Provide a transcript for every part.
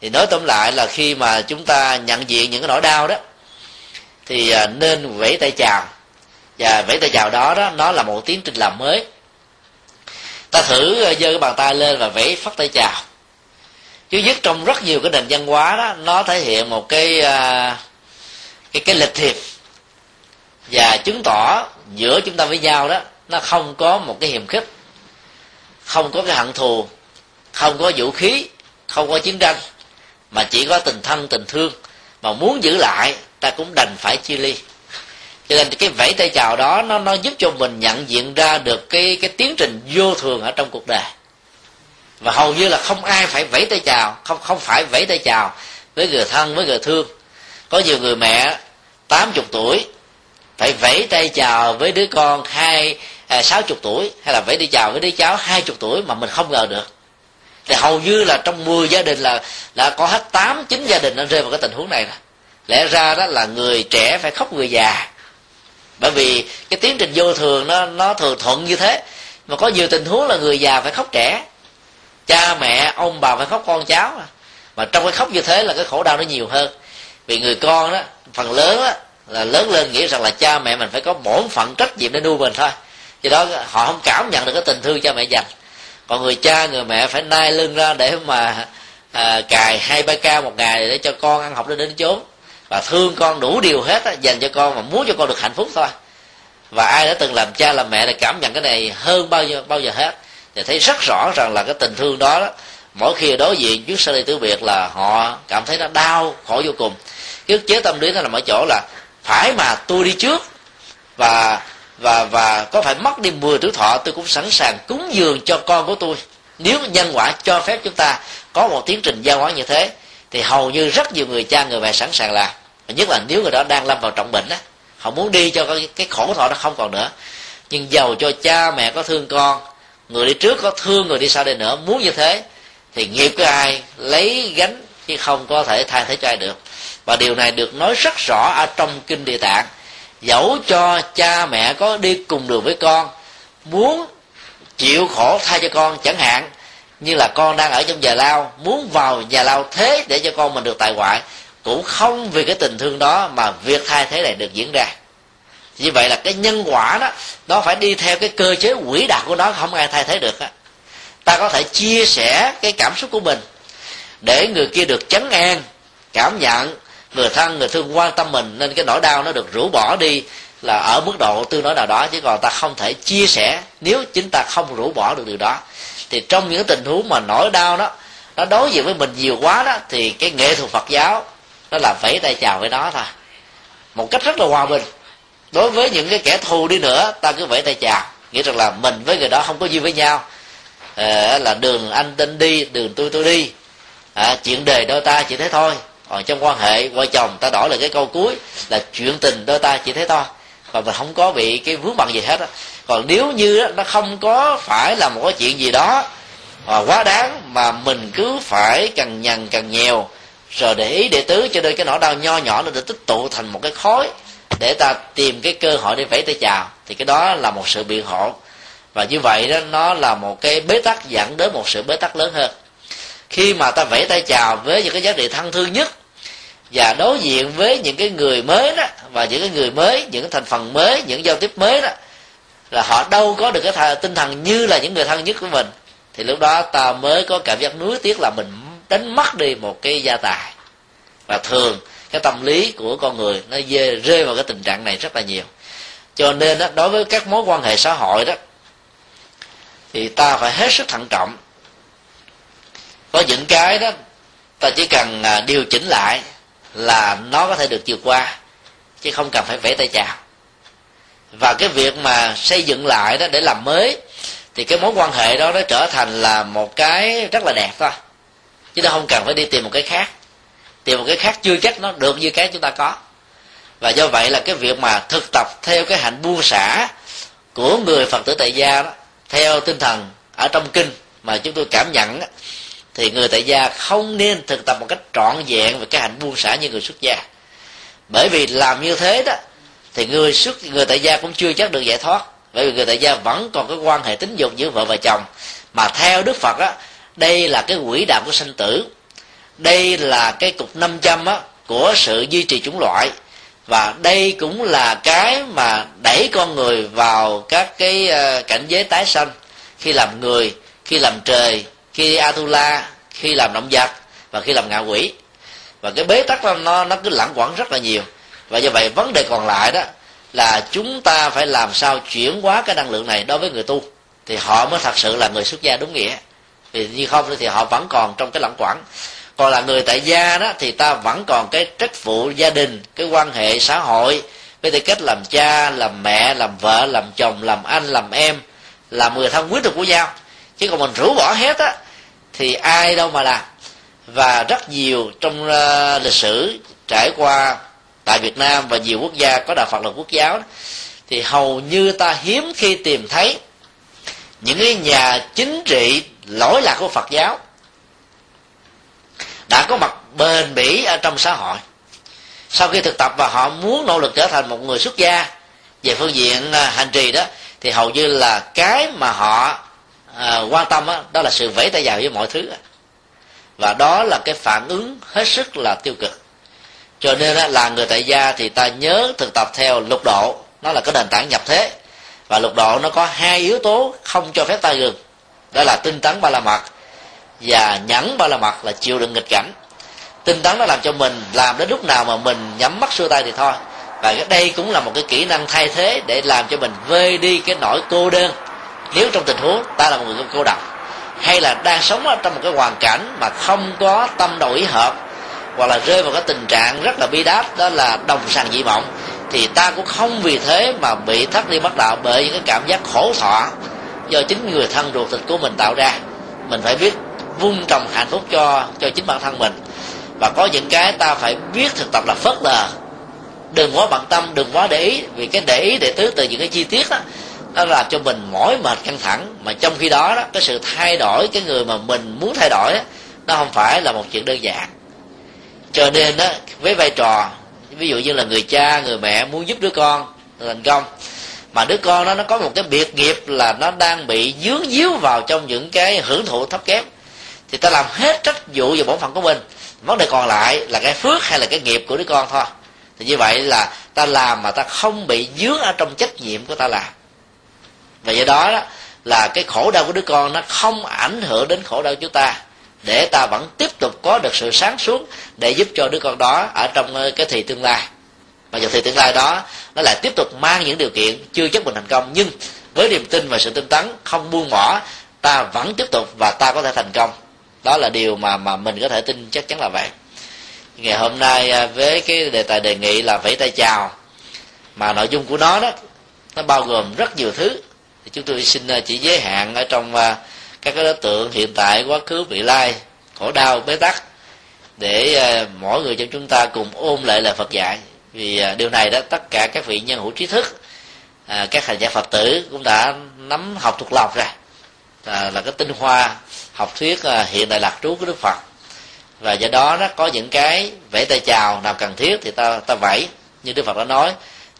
thì nói tóm lại là khi mà chúng ta nhận diện những cái nỗi đau đó, thì à, nên vẫy tay chào. Và vẫy tay chào đó đó, nó là một tiến trình làm mới. Ta thử à, giơ cái bàn tay lên và vẫy phát tay chào. Chứ nhất, trong rất nhiều cái nền văn hóa đó, nó thể hiện một cái à, cái cái lịch thiệp. Và chứng tỏ giữa chúng ta với nhau đó, nó không có một cái hiềm khích, không có cái hận thù, không có vũ khí, không có chiến tranh mà chỉ có tình thân tình thương. Mà muốn giữ lại ta cũng đành phải chia ly. Cho nên cái vẫy tay chào đó nó nó giúp cho mình nhận diện ra được cái cái tiến trình vô thường ở trong cuộc đời. Và hầu như là không ai phải vẫy tay chào không không phải vẫy tay chào với người thân với người thương. Có nhiều người mẹ tám chục tuổi phải vẫy tay chào với đứa con hai à, sáu chục tuổi hay là vẫy tay chào với đứa cháu hai chục tuổi mà mình không ngờ được thì hầu như là trong 10 gia đình là là có hết tám chín gia đình nó rơi vào cái tình huống này rồi lẽ ra đó là người trẻ phải khóc người già. Bởi vì cái tiến trình vô thường nó nó thường thuận như thế. Mà có nhiều tình huống là người già phải khóc trẻ. Cha mẹ ông bà phải khóc con cháu. Mà, mà trong cái khóc như thế là cái khổ đau nó nhiều hơn. Vì người con đó phần lớn đó, là lớn lên nghĩ rằng là cha mẹ mình phải có bổn phận trách nhiệm để nuôi mình thôi. Do đó họ không cảm nhận được cái tình thương cha mẹ dành còn người cha người mẹ phải nai lưng ra để mà à, cài hai ba ca một ngày để cho con ăn học đến đến chốn. Và thương con đủ điều hết á, dành cho con mà muốn cho con được hạnh phúc thôi. Và ai đã từng làm cha làm mẹ thì cảm nhận cái này hơn bao giờ bao giờ hết. Thì thấy rất rõ rằng là cái tình thương đó, đó mỗi khi đối diện trước sau đây tử biệt là họ cảm thấy nó đau khổ vô cùng. Cái chế tâm lý nó nằm ở chỗ là phải mà tôi đi trước và và và có phải mất đi 10 tuổi thọ tôi cũng sẵn sàng cúng dường cho con của tôi. Nếu nhân quả cho phép chúng ta có một tiến trình giao hóa như thế thì hầu như rất nhiều người cha người mẹ sẵn sàng làm. Nhất là nếu người đó đang lâm vào trọng bệnh á họ muốn đi cho cái, cái khổ thọ nó không còn nữa. Nhưng giàu cho cha mẹ có thương con người đi trước có thương người đi sau đây nữa muốn như thế thì nghiệp của ai lấy gánh chứ không có thể thay thế cho ai được. Và điều này được nói rất rõ ở trong kinh địa tạng dẫu cho cha mẹ có đi cùng đường với con, muốn chịu khổ thay cho con chẳng hạn, như là con đang ở trong nhà lao, muốn vào nhà lao thế để cho con mình được tại ngoại, cũng không vì cái tình thương đó mà việc thay thế này được diễn ra. Như vậy là cái nhân quả đó, nó phải đi theo cái cơ chế quỹ đạo của nó, không ai thay thế được á. Ta có thể chia sẻ cái cảm xúc của mình để người kia được chấn an, cảm nhận người thân người thương quan tâm mình nên cái nỗi đau nó được rũ bỏ đi là ở mức độ tương đối nào đó chứ còn ta không thể chia sẻ. Nếu chính ta không rũ bỏ được điều đó thì trong những tình huống mà nỗi đau đó nó đối diện với mình nhiều quá đó thì cái nghệ thuật phật giáo nó là vẫy tay chào với nó thôi. Một cách rất là hòa bình. Đối với những cái kẻ thù đi nữa ta cứ vẫy tay chào. Nghĩa rằng là mình với người đó không có duyên với nhau. À, là đường anh tên đi đường tôi tôi đi. À, chuyện đề đôi ta chỉ thế thôi còn trong quan hệ, vợ chồng ta đổi lại cái câu cuối là chuyện tình đôi ta chỉ thế thôi. Và mình không có bị cái vướng bận gì hết á. Còn nếu như nó không có phải là một cái chuyện gì đó mà quá đáng, mà mình cứ phải cằn nhằn, cằn nhèo, rồi để ý để tứ cho nên cái nỗi đau nho nhỏ nó được tích tụ thành một cái khối để ta tìm cái cơ hội để vẫy tay chào, thì cái đó là một sự biện hộ. Và như vậy đó, nó là một cái bế tắc, dẫn đến một sự bế tắc lớn hơn khi mà ta vẫy tay chào với những cái giá trị thân thương nhất và đối diện với những cái người mới đó và những cái người mới những cái thành phần mới những giao tiếp mới đó là họ đâu có được cái tinh thần như là những người thân nhất của mình thì lúc đó ta mới có cảm giác nuối tiếc là mình đánh mất đi một cái gia tài. Và thường cái tâm lý của con người nó dê, rơi vào cái tình trạng này rất là nhiều. Cho nên đó, đối với các mối quan hệ xã hội đó thì ta phải hết sức thận trọng có những cái đó ta chỉ cần à, điều chỉnh lại là nó có thể được vượt qua chứ không cần phải vẽ tay chào. Và cái việc mà xây dựng lại đó để làm mới thì cái mối quan hệ đó nó trở thành là một cái rất là đẹp thôi. Chứ nó không cần phải đi tìm một cái khác. Tìm một cái khác chưa chắc nó được như cái chúng ta có. Và do vậy là cái việc mà thực tập theo cái hạnh buông xả của người phật tử tại gia đó theo tinh thần ở trong kinh mà chúng tôi cảm nhận đó, thì người tại gia không nên thực tập một cách trọn vẹn về cái hạnh buông xả như người xuất gia. Bởi vì làm như thế đó thì người xuất người tại gia cũng chưa chắc được giải thoát. Bởi vì người tại gia vẫn còn cái quan hệ tính dục giữa vợ và chồng. Mà theo đức phật á đây là cái quỹ đạo của sanh tử. Đây là cái cục 500 á, của sự duy trì chủng loại. Và đây cũng là cái mà đẩy con người vào các cái ờ, cảnh giới tái sanh. Khi làm người khi làm trời khi atula khi làm động vật và khi làm ngạ quỷ. Và cái bế tắc đó, nó nó cứ lãng quẩn rất là nhiều. Và do vậy vấn đề còn lại đó là chúng ta phải làm sao chuyển hóa cái năng lượng này đối với người tu. Thì họ mới thật sự là người xuất gia đúng nghĩa. Vì như không thì họ vẫn còn trong cái lãng quẩn còn là người tại gia đó thì ta vẫn còn cái trách vụ gia đình cái quan hệ xã hội với tư cách làm cha làm mẹ làm vợ làm chồng làm anh làm em làm người thân quyết thuộc của nhau. Chứ còn mình rũ bỏ hết á thì ai đâu mà làm. Và rất nhiều trong uh, lịch sử trải qua tại Việt Nam và nhiều quốc gia có đạo Phật là quốc giáo thì hầu như ta hiếm khi tìm thấy những cái nhà chính trị lỗi lạc của Phật giáo đã có mặt bền bỉ ở trong xã hội. Sau khi thực tập và họ muốn nỗ lực trở thành một người xuất gia về phương diện ờ, hành trì đó thì hầu như là cái mà họ à, quan tâm đó, đó là sự vẫy tay vào với mọi thứ và đó là cái phản ứng hết sức là tiêu cực. Cho nên là người tại gia thì ta nhớ thực tập theo lục độ. Nó là cái nền tảng nhập thế. Và lục độ nó có hai yếu tố không cho phép ta dừng đó là tinh tấn ba la mật và nhẫn ba la mật là chịu đựng nghịch cảnh. Tinh tấn nó làm cho mình làm đến lúc nào mà mình nhắm mắt xưa tay thì thôi. Và đây cũng là một cái kỹ năng thay thế để làm cho mình vơi đi cái nỗi cô đơn nếu trong tình huống ta là một người cô độc, hay là đang sống ở trong một cái hoàn cảnh mà không có tâm đầu ý hợp, hoặc là rơi vào cái tình trạng rất là bi đát, đó là đồng sàng dị mộng thì ta cũng không vì thế mà bị thất đi bắt đạo bởi những cái cảm giác khổ thọ do chính người thân ruột thịt của mình tạo ra. Mình phải biết vun trồng hạnh phúc cho cho chính bản thân mình. Và có những cái ta phải biết thực tập là phớt lờ. Đừng quá bận tâm, đừng quá để ý, vì cái để ý để tứ từ những cái chi tiết đó nó làm cho mình mỏi mệt căng thẳng. Mà trong khi đó đó cái sự thay đổi cái người mà mình muốn thay đổi đó, nó không phải là một chuyện đơn giản. Cho nên đó với vai trò ví dụ như là người cha người mẹ muốn giúp đứa con thành công mà đứa con đó nó có một cái biệt nghiệp là nó đang bị dướng díu vào trong những cái hưởng thụ thấp kém thì ta làm hết trách vụ và bổn phận của mình. Vấn đề còn lại là cái phước hay là cái nghiệp của đứa con thôi. Thì như vậy là ta làm mà ta không bị dướng ở trong trách nhiệm của ta làm và do đó, đó là cái khổ đau của đứa con nó không ảnh hưởng đến khổ đau của chúng ta. Để ta vẫn tiếp tục có được sự sáng suốt để giúp cho đứa con đó ở trong ờ, cái thì tương lai. Mà giờ thì tương lai đó nó lại tiếp tục mang những điều kiện chưa chắc mình thành công nhưng với niềm tin và sự tinh tấn không buông bỏ ta vẫn tiếp tục và ta có thể thành công. Đó là điều mà mà mình có thể tin chắc chắn là vậy. Ngày hôm nay ờ, với cái đề tài đề nghị là vẫy tay chào mà nội dung của nó đó nó bao gồm rất nhiều thứ thì chúng tôi xin à, chỉ giới hạn ở trong à, các cái đối tượng hiện tại quá khứ vị lai khổ đau bế tắc để à, mỗi người trong chúng ta cùng ôm lại lời Phật dạy. Vì điều này đó tất cả các vị nhân hữu trí thức các hành giả Phật tử cũng đã nắm học thuộc lòng rồi. Là, là cái tinh hoa học thuyết hiện đại lạc trú của Đức Phật. Và do đó nó có những cái vẫy tay chào nào cần thiết thì ta ta vẫy. Như Đức Phật đã nói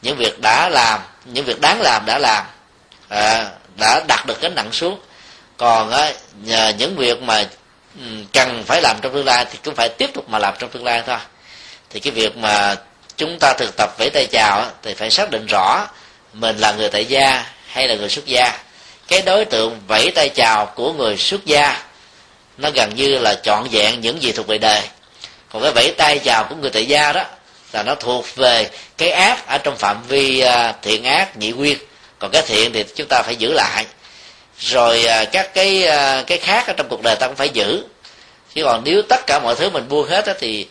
những việc đã làm những việc đáng làm đã làm à, đã đặt được cái nặng xuống. Còn á nhờ những việc mà ừ, cần phải làm trong tương lai thì cũng phải tiếp tục mà làm trong tương lai thôi. Thì cái việc mà chúng ta thực tập vẫy tay chào thì phải xác định rõ mình là người tại gia hay là người xuất gia. Cái đối tượng vẫy tay chào của người xuất gia nó gần như là trọn vẹn những gì thuộc về đời. Còn cái vẫy tay chào của người tại gia đó là nó thuộc về cái ác ở trong phạm vi à, thiện ác nhị nguyên còn cái thiện thì chúng ta phải giữ lại. Rồi à, các cái à, cái khác ở trong cuộc đời ta cũng phải giữ. Chứ còn nếu tất cả mọi thứ mình buông hết đó, thì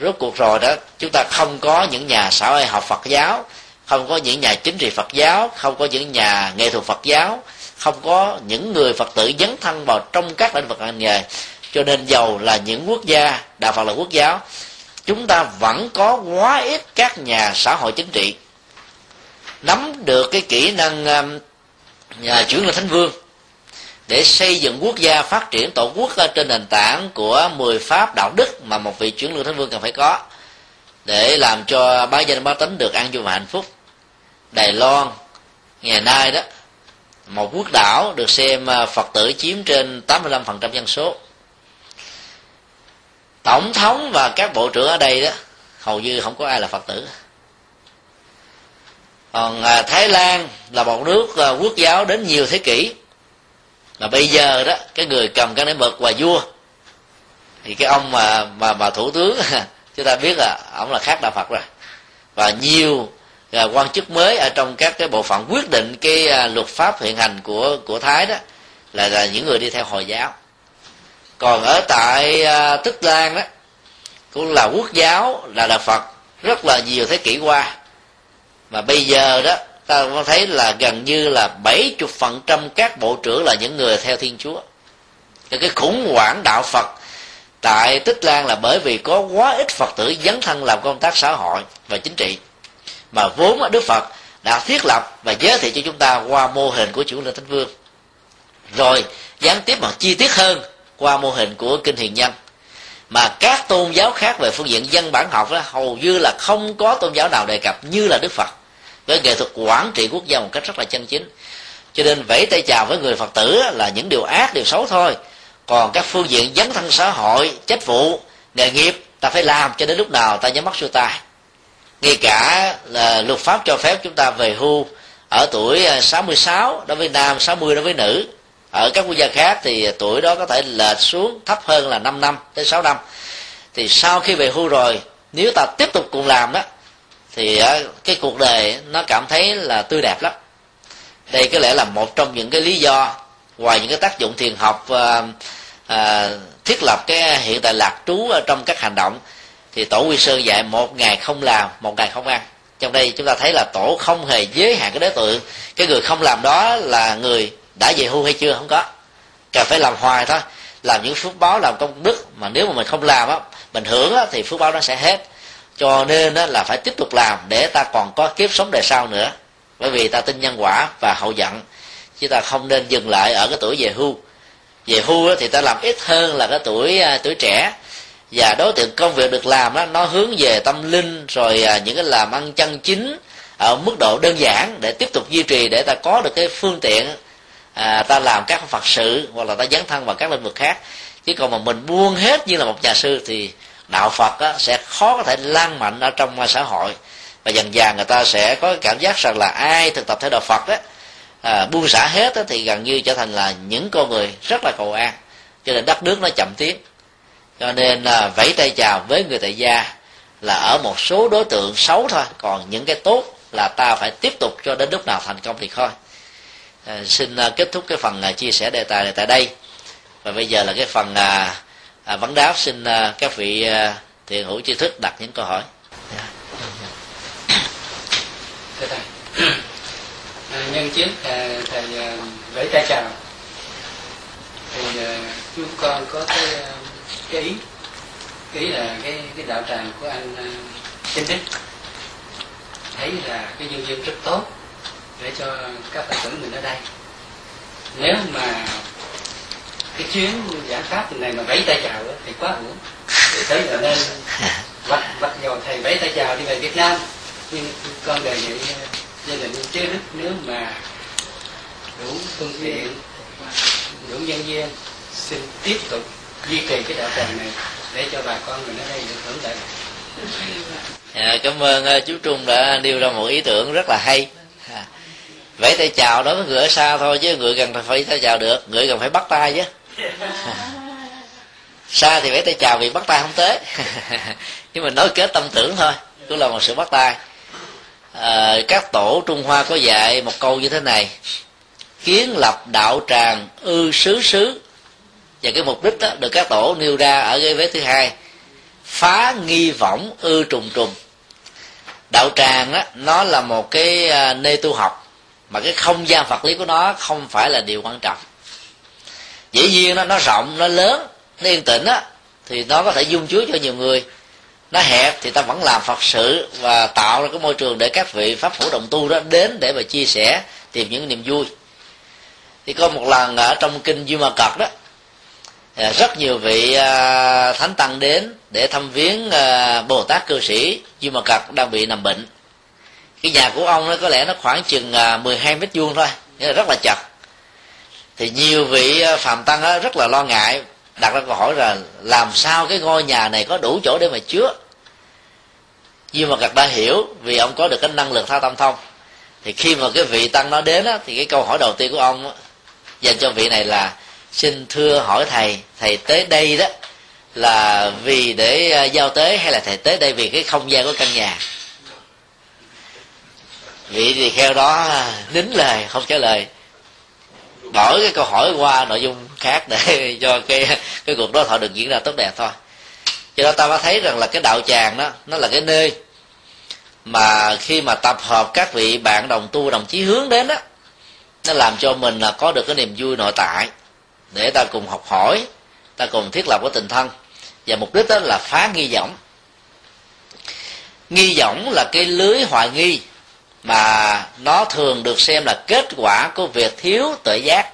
rốt cuộc rồi đó chúng ta không có những nhà xã hội học Phật giáo không có những nhà chính trị Phật giáo không có những nhà nghệ thuật Phật giáo không có những người Phật tử dấn thân vào trong các lĩnh vực hành nghề. Cho nên giàu là những quốc gia đạo Phật là quốc giáo chúng ta vẫn có quá ít các nhà xã hội chính trị nắm được cái kỹ năng um, nhà chuyển lên thánh vương, để xây dựng quốc gia, phát triển tổ quốc trên nền tảng của 10 pháp đạo đức mà một vị chuyển lương thánh vương cần phải có, để làm cho ba gia đình ba tính được an vui và hạnh phúc. Đài loan, ngày nay đó, một quốc đảo được xem uh, phật tử chiếm trên 85% dân số. Tổng thống và các bộ trưởng ở đây đó, hầu như không có ai là phật tử còn à, thái lan là một nước à, quốc giáo đến nhiều thế kỷ. Mà bây giờ đó cái người cầm cái nến mực và vua thì cái ông mà mà mà thủ tướng chúng ta biết là ông là khác đạo phật rồi. Và nhiều à, quan chức mới ở trong các cái bộ phận quyết định cái à, luật pháp hiện hành của của thái đó là là những người đi theo hồi giáo. Còn ở tại à, tích lan đó cũng là quốc giáo là đạo phật rất là nhiều thế kỷ qua mà bây giờ đó, ta có thấy là gần như là 70 phần trăm các bộ trưởng là những người theo thiên chúa. Cái khủng hoảng đạo phật tại tích lan là bởi vì có quá ít phật tử dấn thân làm công tác xã hội và chính trị. Mà vốn đức phật đã thiết lập và giới thiệu cho chúng ta qua mô hình của chủ linh thánh vương. Rồi, gián tiếp mà chi tiết hơn qua mô hình của kinh hiền nhân. Mà các tôn giáo khác về phương diện dân bản học đó, hầu như là không có tôn giáo nào đề cập như là đức phật với nghệ thuật quản trị quốc gia một cách rất là chân chính. Cho nên vẫy tay chào với người phật tử là những điều ác, điều xấu thôi. Còn các phương diện dấn thân xã hội, trách vụ, nghề nghiệp, ta phải làm cho đến lúc nào ta nhắm mắt xuôi tai ngay cả là luật pháp cho phép chúng ta về hưu ở tuổi à, 66 đối với nam 60 đối với nữ. Ở các quốc gia khác thì tuổi đó có thể lệch xuống thấp hơn là 5 năm đến 6 năm. Thì sau khi về hưu rồi, nếu ta tiếp tục cùng làm đó thì cái cuộc đời nó cảm thấy là tươi đẹp lắm. Đây có lẽ là một trong những cái lý do ngoài những cái tác dụng thiền học à, à, thiết lập cái hiện tại lạc trú ở trong các hành động thì tổ quy sơn dạy một ngày không làm một ngày không ăn. Trong đây chúng ta thấy là tổ không hề giới hạn cái đối tượng. Cái người không làm đó là người đã về hưu hay chưa? Không có. Cần phải làm hoài thôi. Làm những phước báo làm công đức mà nếu mà mình không làm á mình hưởng á, thì phước báo nó sẽ hết cho nên đó là phải tiếp tục làm để ta còn có kiếp sống đời sau nữa. Bởi vì ta tin nhân quả và hậu dặn chứ ta không nên dừng lại ở cái tuổi về hưu về hưu thì ta làm ít hơn là cái tuổi à, tuổi trẻ. Và đối tượng công việc được làm đó nó hướng về tâm linh rồi à, những cái làm ăn chân chính ở mức độ đơn giản để tiếp tục duy trì để ta có được cái phương tiện à, ta làm các phật sự hoặc là ta dấn thân vào các lĩnh vực khác. Chứ còn mà mình buông hết như là một nhà sư thì đạo phật á, sẽ khó có thể lan mạnh ở trong xã hội. Và dần dần người ta sẽ có cảm giác rằng là ai thực tập theo đạo phật á, à, buông xả hết á, thì gần như trở thành là những con người rất là cầu an. Cho nên đất nước nó chậm tiến. Cho nên là vẫy tay chào với người tại gia là ở một số đối tượng xấu thôi. Còn những cái tốt là ta phải tiếp tục cho đến lúc nào thành công thì thôi. À, xin à, kết thúc cái phần à, chia sẻ đề tài này tại đây. Và bây giờ là cái phần à, à, vấn đáp xin à, các vị à, thiền hữu tri thức đặt những câu hỏi. Yeah. thưa thầy. À, nhân chiến à, thầy à, vẫy tay chào. Thì à, chúng con có cái à, cái ý. Cái ý là cái cái đạo tràng của anh à, chính đức thấy là cái nhân duyên rất tốt để cho các phật tử mình ở đây. Nếu mà cái chuyến giảng pháp này mà vẫy tay chào đó, thì quá hưởng để thấy là nên mặc mặc dù thầy vẫy tay chào đi về Việt Nam. Nhưng con đề nghị uh, gia đình chế đức nếu mà đủ phương tiện đủ nhân viên xin tiếp tục duy trì cái đạo tràng này để cho bà con mình ở đây được hưởng lợi. À, cảm ơn uh, chú Trung đã nêu ra một ý tưởng rất là hay. À, vẫy tay chào đối với người ở xa thôi chứ người gần phải tay chào được người gần phải bắt tay chứ. xa thì vẫy tay chào vì bắt tay không tới. Nhưng mà nói kết tâm tưởng thôi cũng là một sự bắt tay. À, các tổ trung hoa có dạy một câu như thế này. Kiến lập đạo tràng ư xứ xứ và cái mục đích đó được các tổ nêu ra ở cái vế thứ hai. Phá nghi võng ư trùng trùng. Đạo tràng đó nó là một cái à, nơi tu học. Mà cái không gian vật lý của nó không phải là điều quan trọng dĩ nhiên nó nó rộng, nó lớn, nó yên tĩnh á, thì nó có thể dung chứa cho nhiều người. Nó hẹp thì ta vẫn làm phật sự và tạo ra cái môi trường để các vị pháp phủ đồng tu đó đến để mà chia sẻ, tìm những niềm vui. Thì có một lần ở trong kinh duy ma cật đó à, rất nhiều vị à, thánh tăng đến để thăm viếng à, bồ tát cư sĩ duy ma cật đang bị nằm bệnh. Cái nhà của ông nó có lẽ nó khoảng chừng 12 mét vuông thôi, nghĩa là rất là chật thì nhiều vị à, phạm tăng rất là lo ngại đặt ra câu hỏi là làm sao cái ngôi nhà này có đủ chỗ để mà chứa? Nhưng mà gật đã hiểu vì ông có được cái năng lực tha tâm thông thì khi mà cái vị tăng nó đến á, thì cái câu hỏi đầu tiên của ông á, dành cho vị này là xin thưa hỏi thầy thầy tới đây đó là vì để à, giao tế hay là thầy tới đây vì cái không gian của căn nhà? Vị thì kheo đó à, nín lời không trả lời đổi cái câu hỏi qua nội dung khác để cho cái cái cuộc đối thoại được diễn ra tốt đẹp thôi. Cho nên ta mới thấy rằng là cái đạo tràng đó, nó là cái nơi mà khi mà tập hợp các vị bạn đồng tu, đồng chí hướng đến đó, nó làm cho mình là có được cái niềm vui nội tại để ta cùng học hỏi, ta cùng thiết lập cái tình thân. Và mục đích đó là phá nghi vọng nghi vọng là cái lưới hoài nghi mà nó thường được xem là kết quả của việc thiếu tuệ giác.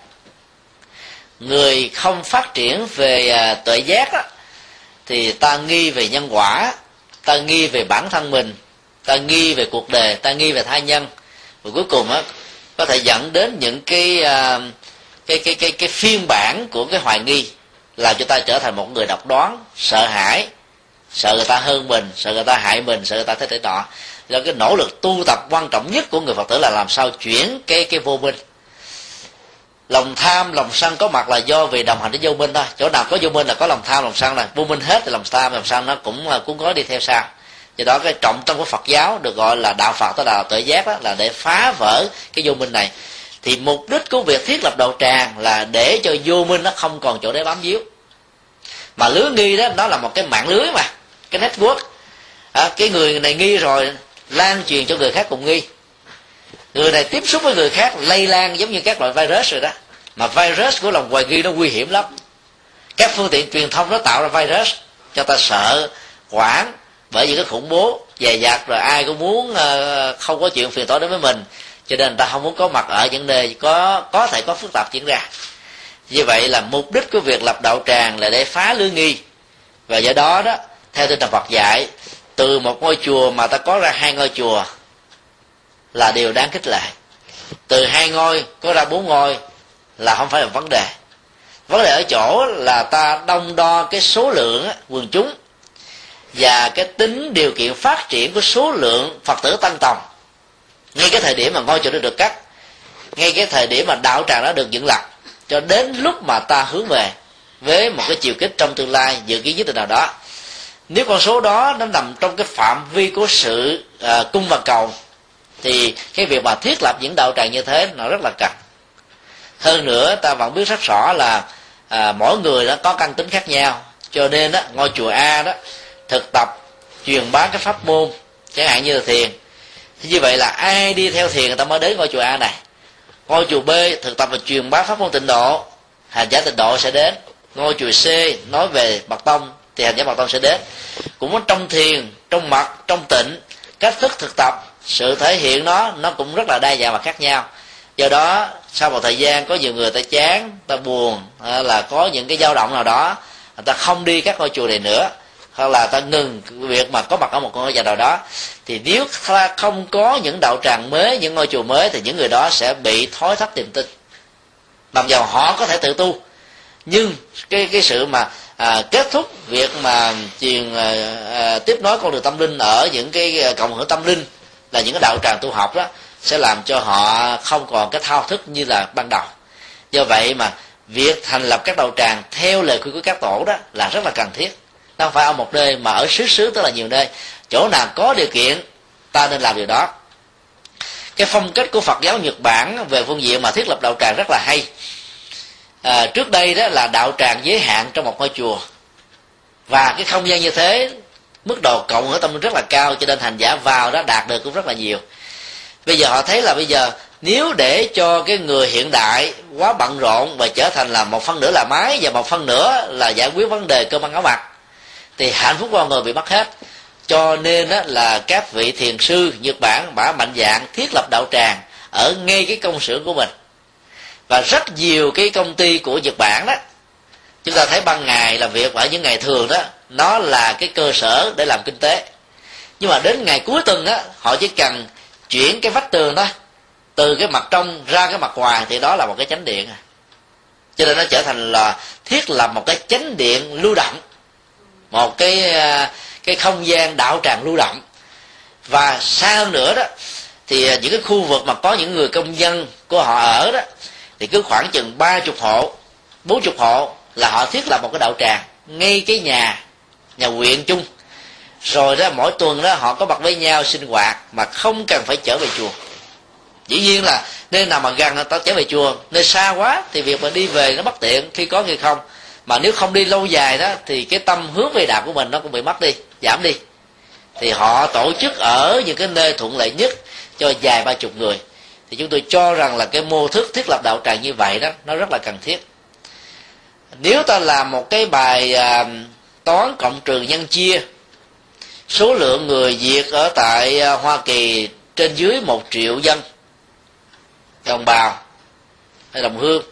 Người không phát triển về à, tuệ giác đó, thì ta nghi về nhân quả ta nghi về bản thân mình ta nghi về cuộc đời ta nghi về thai nhân. Và cuối cùng á có thể dẫn đến những cái à, cái cái cái cái phiên bản của cái hoài nghi làm cho ta trở thành một người độc đoán sợ hãi sợ người ta hơn mình sợ người ta hại mình sợ người ta thế thế nọ do cái nỗ lực tu tập quan trọng nhất của người phật tử là làm sao chuyển cái cái vô minh. Lòng tham lòng sân có mặt là do vì đồng hành với vô minh thôi. Chỗ nào có vô minh là có lòng tham lòng sân là vô minh hết thì lòng tham lòng sân nó cũng là cuốn gói đi theo sau. Do đó cái trọng tâm của phật giáo được gọi là đạo phật tức là tự giác đó, là để phá vỡ cái vô minh này. Thì mục đích của việc thiết lập đầu tràng là để cho vô minh nó không còn chỗ để bám víu. Mà lưới nghi đó nó là một cái mạng lưới mà cái network. À, cái người này nghi rồi lan truyền cho người khác cùng nghi. Người này tiếp xúc với người khác lây lan giống như các loại virus rồi đó. Mà virus của lòng hoài nghi nó nguy hiểm lắm. Các phương tiện truyền thông nó tạo ra virus cho ta sợ quản bởi vì cái khủng bố dày dặt rồi ai cũng muốn ờ, không có chuyện phiền toái đến với mình. Cho nên ta không muốn có mặt ở những nơi có có thể có phức tạp diễn ra. Như vậy là mục đích của việc lập đạo tràng là để phá lưới nghi. Và do đó đó, theo tinh thần Phật dạy từ một ngôi chùa mà ta có ra hai ngôi chùa là điều đáng khích lệ. Từ hai ngôi, có ra bốn ngôi là không phải là vấn đề. Vấn đề ở chỗ là ta đông đo cái số lượng quần chúng và cái tính điều kiện phát triển của số lượng phật tử tăng tòng ngay cái thời điểm mà ngôi chùa nó được cắt, ngay cái thời điểm mà đạo tràng nó được dựng lập, cho đến lúc mà ta hướng về với một cái chiều kích trong tương lai, dự kiến nhất định nào đó nếu con số đó nó nằm trong cái phạm vi của sự uh, cung và cầu thì cái việc mà thiết lập những đạo tràng như thế nó rất là cần. Hơn nữa ta vẫn biết rất rõ là à, mỗi người đã có căn tính khác nhau. Cho nên đó ngôi chùa a đó thực tập truyền bá cái pháp môn chẳng hạn như là thiền. Thì như vậy là ai đi theo thiền người ta mới đến ngôi chùa a này. Ngôi chùa b thực tập và truyền bá pháp môn tịnh độ hành giả tịnh độ sẽ đến. Ngôi chùa c nói về bậc tông thì hành giả bậc tông sẽ đến. Cũng trong thiền trong mặt, trong tịnh cách thức thực tập sự thể hiện nó nó cũng rất là đa dạng và khác nhau. Do đó sau một thời gian có nhiều người ta chán ta buồn à, là có những cái dao động nào đó người ta không đi các ngôi chùa này nữa hoặc là ta ngừng việc mà có mặt ở một ngôi chùa nào đó thì nếu ta không có những đạo tràng mới những ngôi chùa mới thì những người đó sẽ bị thói thấp niềm tin. Mặc dầu họ có thể tự tu nhưng cái cái sự mà à, kết thúc việc mà truyền à, à, tiếp nối con đường tâm linh ở những cái à, cộng hưởng tâm linh là những cái đạo tràng tu học đó sẽ làm cho họ không còn cái thao thức như là ban đầu. Do vậy mà việc thành lập các đạo tràng theo lời khuyên của các tổ đó là rất là cần thiết. Nó không phải ở một nơi mà ở xứ xứ tức là nhiều nơi. Chỗ nào có điều kiện ta nên làm điều đó. Cái phong cách của phật giáo nhật bản về phương diện mà thiết lập đạo tràng rất là hay à, trước đây đó là đạo tràng giới hạn trong một ngôi chùa. Và cái không gian như thế mức độ cộng hưởng tâm linh rất là cao cho nên thành giả vào đó đạt được cũng rất là nhiều. Bây giờ họ thấy là bây giờ nếu để cho cái người hiện đại quá bận rộn và trở thành là một phân nửa là máy và một phân nửa là giải quyết vấn đề cơm ăn áo mặc thì hạnh phúc con người bị mất hết. Cho nên đó là các vị thiền sư nhật bản bả mạnh dạng thiết lập đạo tràng ở ngay cái công xưởng của mình và rất nhiều cái công ty của nhật bản đó, chúng ta thấy ban ngày làm việc ở những ngày thường đó, nó là cái cơ sở để làm kinh tế. Nhưng mà đến ngày cuối tuần á, họ chỉ cần chuyển cái vách tường đó từ cái mặt trong ra cái mặt ngoài thì đó là một cái chánh điện à. cho nên nó trở thành là thiết lập một cái chánh điện lưu động, một cái à, cái không gian đạo tràng lưu động. Và xa hơn nữa đó, thì à, những cái khu vực mà có những người công dân của họ ở đó thì cứ khoảng chừng ba chục hộ, bốn chục hộ là họ thiết lập một cái đạo tràng ngay cái nhà nhà huyện chung. Rồi đó, mỗi tuần đó họ có mặt với nhau sinh hoạt mà không cần phải trở về chùa. Dĩ nhiên là nơi nào mà gần ta trở về chùa, nơi xa quá thì việc mà đi về nó bất tiện khi có người không. Mà nếu không đi lâu dài đó thì cái tâm hướng về đạo của mình nó cũng bị mất đi, giảm đi. Thì họ tổ chức ở những cái nơi thuận lợi nhất cho vài ba chục người thì chúng tôi cho rằng là cái mô thức thiết lập đạo tràng như vậy đó nó rất là cần thiết. Nếu ta làm một cái bài à, toán cộng trừ nhân chia số lượng người việt ở tại à, hoa kỳ trên dưới một triệu dân đồng bào hay đồng hương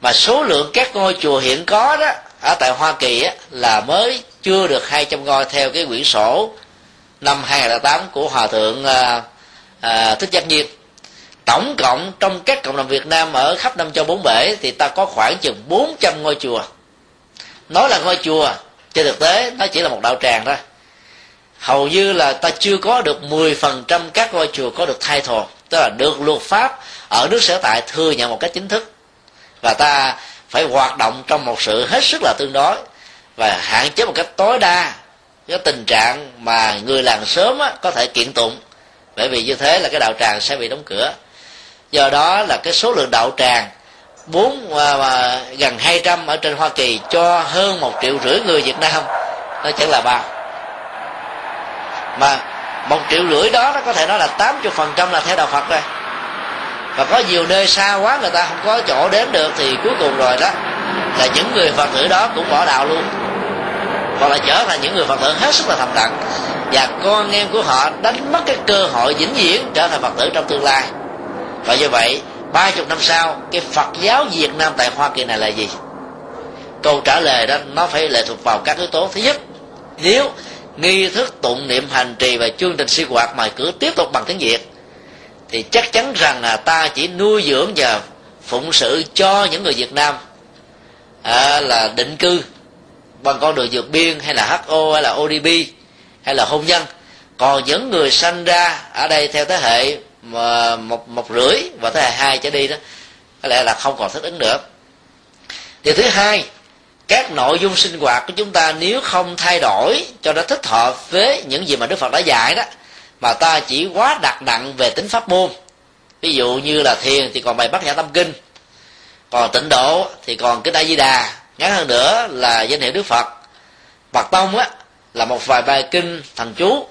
mà số lượng các ngôi chùa hiện có đó ở tại Hoa Kỳ á, là mới chưa được 200 ngôi theo cái quyển sổ năm 2008 của Hòa thượng à, à, Thích Giác Nhiên tổng cộng trong các cộng đồng Việt Nam ở khắp năm châu bốn bể thì ta có khoảng chừng 400 ngôi chùa. Nói là ngôi chùa trên thực tế nó chỉ là một đạo tràng thôi. Hầu như là ta chưa có được 10% các ngôi chùa có được thay thồ tức là được luật pháp ở nước sở tại thừa nhận một cách chính thức. Và ta phải hoạt động trong một sự hết sức là tương đối và hạn chế một cách tối đa cái tình trạng mà người làng sớm á, có thể kiện tụng. Bởi vì như thế là cái đạo tràng sẽ bị đóng cửa do đó là cái số lượng đạo tràng, bốn và gần 200 ở trên Hoa Kỳ, cho hơn một triệu rưỡi người Việt Nam. Nó chẳng là bao. Mà một triệu rưỡi đó nó có thể nói là 80 phần trăm là theo đạo Phật rồi. Và có nhiều nơi xa quá người ta không có chỗ đến được thì cuối cùng rồi đó, là những người phật tử đó cũng bỏ đạo luôn. Hoặc là trở thành những người phật tử hết sức là thầm lặng và con em của họ đánh mất cái cơ hội vĩnh viễn trở thành phật tử trong tương lai và như vậy ba chục năm sau cái phật giáo việt nam tại hoa kỳ này là gì? Câu trả lời đó nó phải lệ thuộc vào các yếu tố. Thứ nhất nếu nghi thức tụng niệm hành trì và chương trình sinh hoạt mà cứ tiếp tục bằng tiếng việt thì chắc chắn rằng là ta chỉ nuôi dưỡng và phụng sự cho những người Việt Nam à, là định cư bằng con đường vượt biên hay là HO hay là ODB hay là hôn nhân. Còn những người sanh ra ở đây theo thế hệ mà một một rưỡi và thế hệ hai trở đi đó, có lẽ là không còn thích ứng nữa điều thứ hai, các nội dung sinh hoạt của chúng ta nếu không thay đổi cho nó thích hợp với những gì mà đức phật đã dạy đó, mà ta chỉ quá đặt nặng về tính pháp môn. Ví dụ như là thiền thì còn bài bát nhã tâm kinh, còn tịnh độ thì còn kinh a di đà ngắn hơn nữa là danh hiệu đức phật. Phật tông á, là một vài bài kinh thần chú.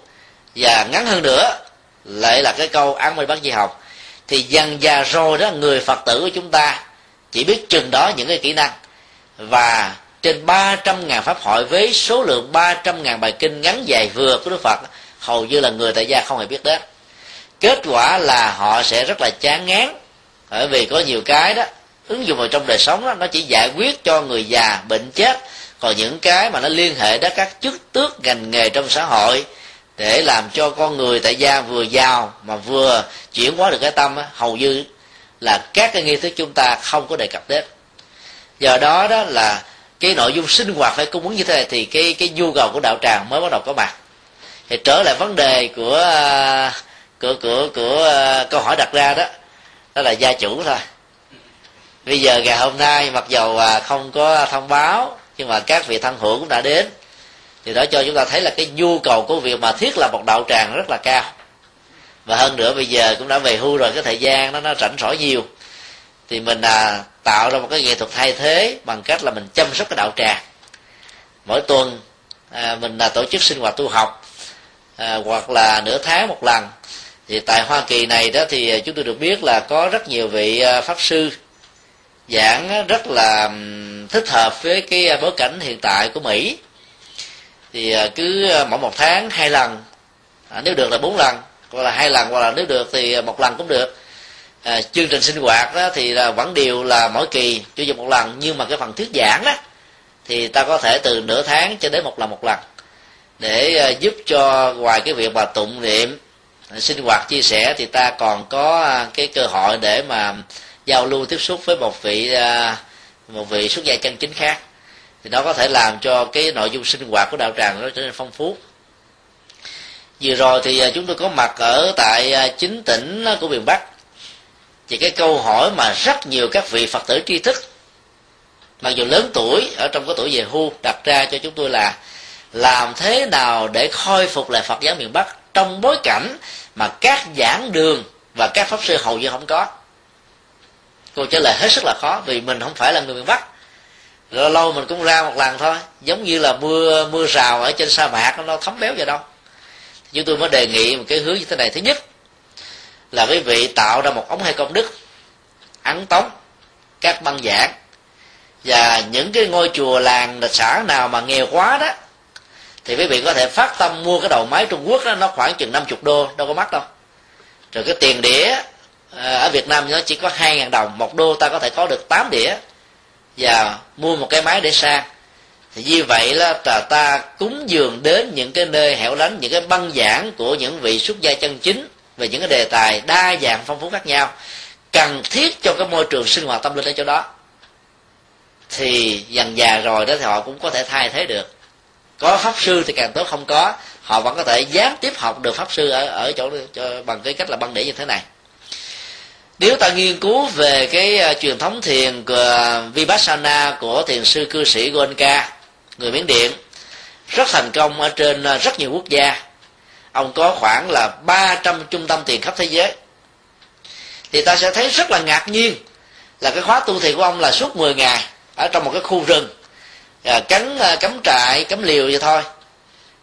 Và ngắn hơn nữa lại là cái câu án mây bát di học thì dần già rồi đó, người phật tử của chúng ta chỉ biết chừng đó những cái kỹ năng. Và trên 300 ngàn pháp hội với số lượng 300 ngàn bài kinh ngắn dài vừa của Đức Phật, hầu như là người tại gia không hề biết đến. Kết quả là họ sẽ rất là chán ngán, bởi vì có nhiều cái đó, ứng dụng vào trong đời sống đó, nó chỉ giải quyết cho người già bệnh chết. Còn những cái mà nó liên hệ đến các chức tước ngành nghề trong xã hội để làm cho con người tại gia vừa giàu mà vừa chuyển hóa được cái tâm á, hầu như là các cái nghi thức chúng ta không có đề cập đến. Do đó đó là cái nội dung sinh hoạt phải cung ứng như thế này thì cái cái nhu cầu của đạo tràng mới bắt đầu có mặt. Thì trở lại vấn đề của của của của à, câu hỏi đặt ra đó đó là gia chủ thôi. Bây giờ ngày hôm nay mặc dầu à, không có thông báo nhưng mà các vị thân hữu cũng đã đến thì đó cho chúng ta thấy là cái nhu cầu của việc mà thiết lập một đạo tràng rất là cao. Và hơn nữa bây giờ cũng đã về hưu rồi cái thời gian nó nó rảnh rỗi nhiều. Thì mình à, tạo ra một cái nghệ thuật thay thế bằng cách là mình chăm sóc cái đạo tràng. Mỗi tuần à, mình là tổ chức sinh hoạt tu học à, hoặc là nửa tháng một lần. Thì tại hoa kỳ này đó thì à, chúng tôi được biết là có rất nhiều vị à, pháp sư giảng rất là thích hợp với cái à, bối cảnh hiện tại của mỹ thì à, cứ à, mỗi một tháng hai lần. À, nếu được là bốn lần hoặc là hai lần hoặc là nếu được thì à, một lần cũng được. À, chương trình sinh hoạt đó thì là vẫn đều là mỗi kỳ chủ nhật một lần nhưng mà cái phần thuyết giảng đó thì ta có thể từ nửa tháng cho đến một lần một lần để giúp cho ngoài cái việc mà tụng niệm sinh hoạt chia sẻ thì ta còn có cái cơ hội để mà giao lưu tiếp xúc với một vị một vị xuất gia chân chính khác thì nó có thể làm cho cái nội dung sinh hoạt của đạo tràng nó trở nên phong phú. Vừa rồi thì à, chúng tôi có mặt ở tại à, chính tỉnh của miền bắc. Thì cái câu hỏi mà rất nhiều các vị phật tử tri thức, mặc dù lớn tuổi, ở trong cái tuổi về hưu, đặt ra cho chúng tôi là làm thế nào để khôi phục lại phật giáo miền bắc trong bối cảnh mà các giảng đường và các pháp sư hầu như không có? Câu trả lời hết sức là khó, vì mình không phải là người miền bắc lâu lâu mình cũng ra một lần thôi. Giống như là mưa mưa rào ở trên sa mạc, nó thấm béo vào đâu. Chúng tôi mới đề nghị một cái hướng như thế này. Thứ nhất là quý vị tạo ra một ống hai công đức, ấn tống các băng giảng. Và những cái ngôi chùa làng lịch xã nào mà nghèo quá đó, thì quý vị có thể phát tâm mua cái đầu máy trung quốc đó, nó khoảng chừng 50 đô, đâu có mắc đâu. Rồi cái tiền đĩa à, ở việt nam nó chỉ có hai ngàn đồng, một đô ta có thể có được 8 đĩa và mua một cái máy để sang thì như vậy là ta cúng dường đến những cái nơi hẻo lánh, những cái băng giảng của những vị xuất gia chân chính về những cái đề tài đa dạng phong phú khác nhau, cần thiết cho cái môi trường sinh hoạt tâm linh ở chỗ đó. Thì dần già rồi đó thì họ cũng có thể thay thế được. Có pháp sư thì càng tốt, không có, họ vẫn có thể gián tiếp học được pháp sư ở ở chỗ cho bằng cái cách là băng đĩa như thế này nếu ta nghiên cứu về cái uh, truyền thống thiền của vipassana của thiền sư cư sĩ Goenka người miến điện rất thành công ở trên uh, rất nhiều quốc gia. Ông có khoảng là 300 trung tâm thiền khắp thế giới. Thì ta sẽ thấy rất là ngạc nhiên là cái khóa tu thiền của ông là suốt 10 ngày ở trong một cái khu rừng à, cắn à, cắm trại cắm liều vậy thôi.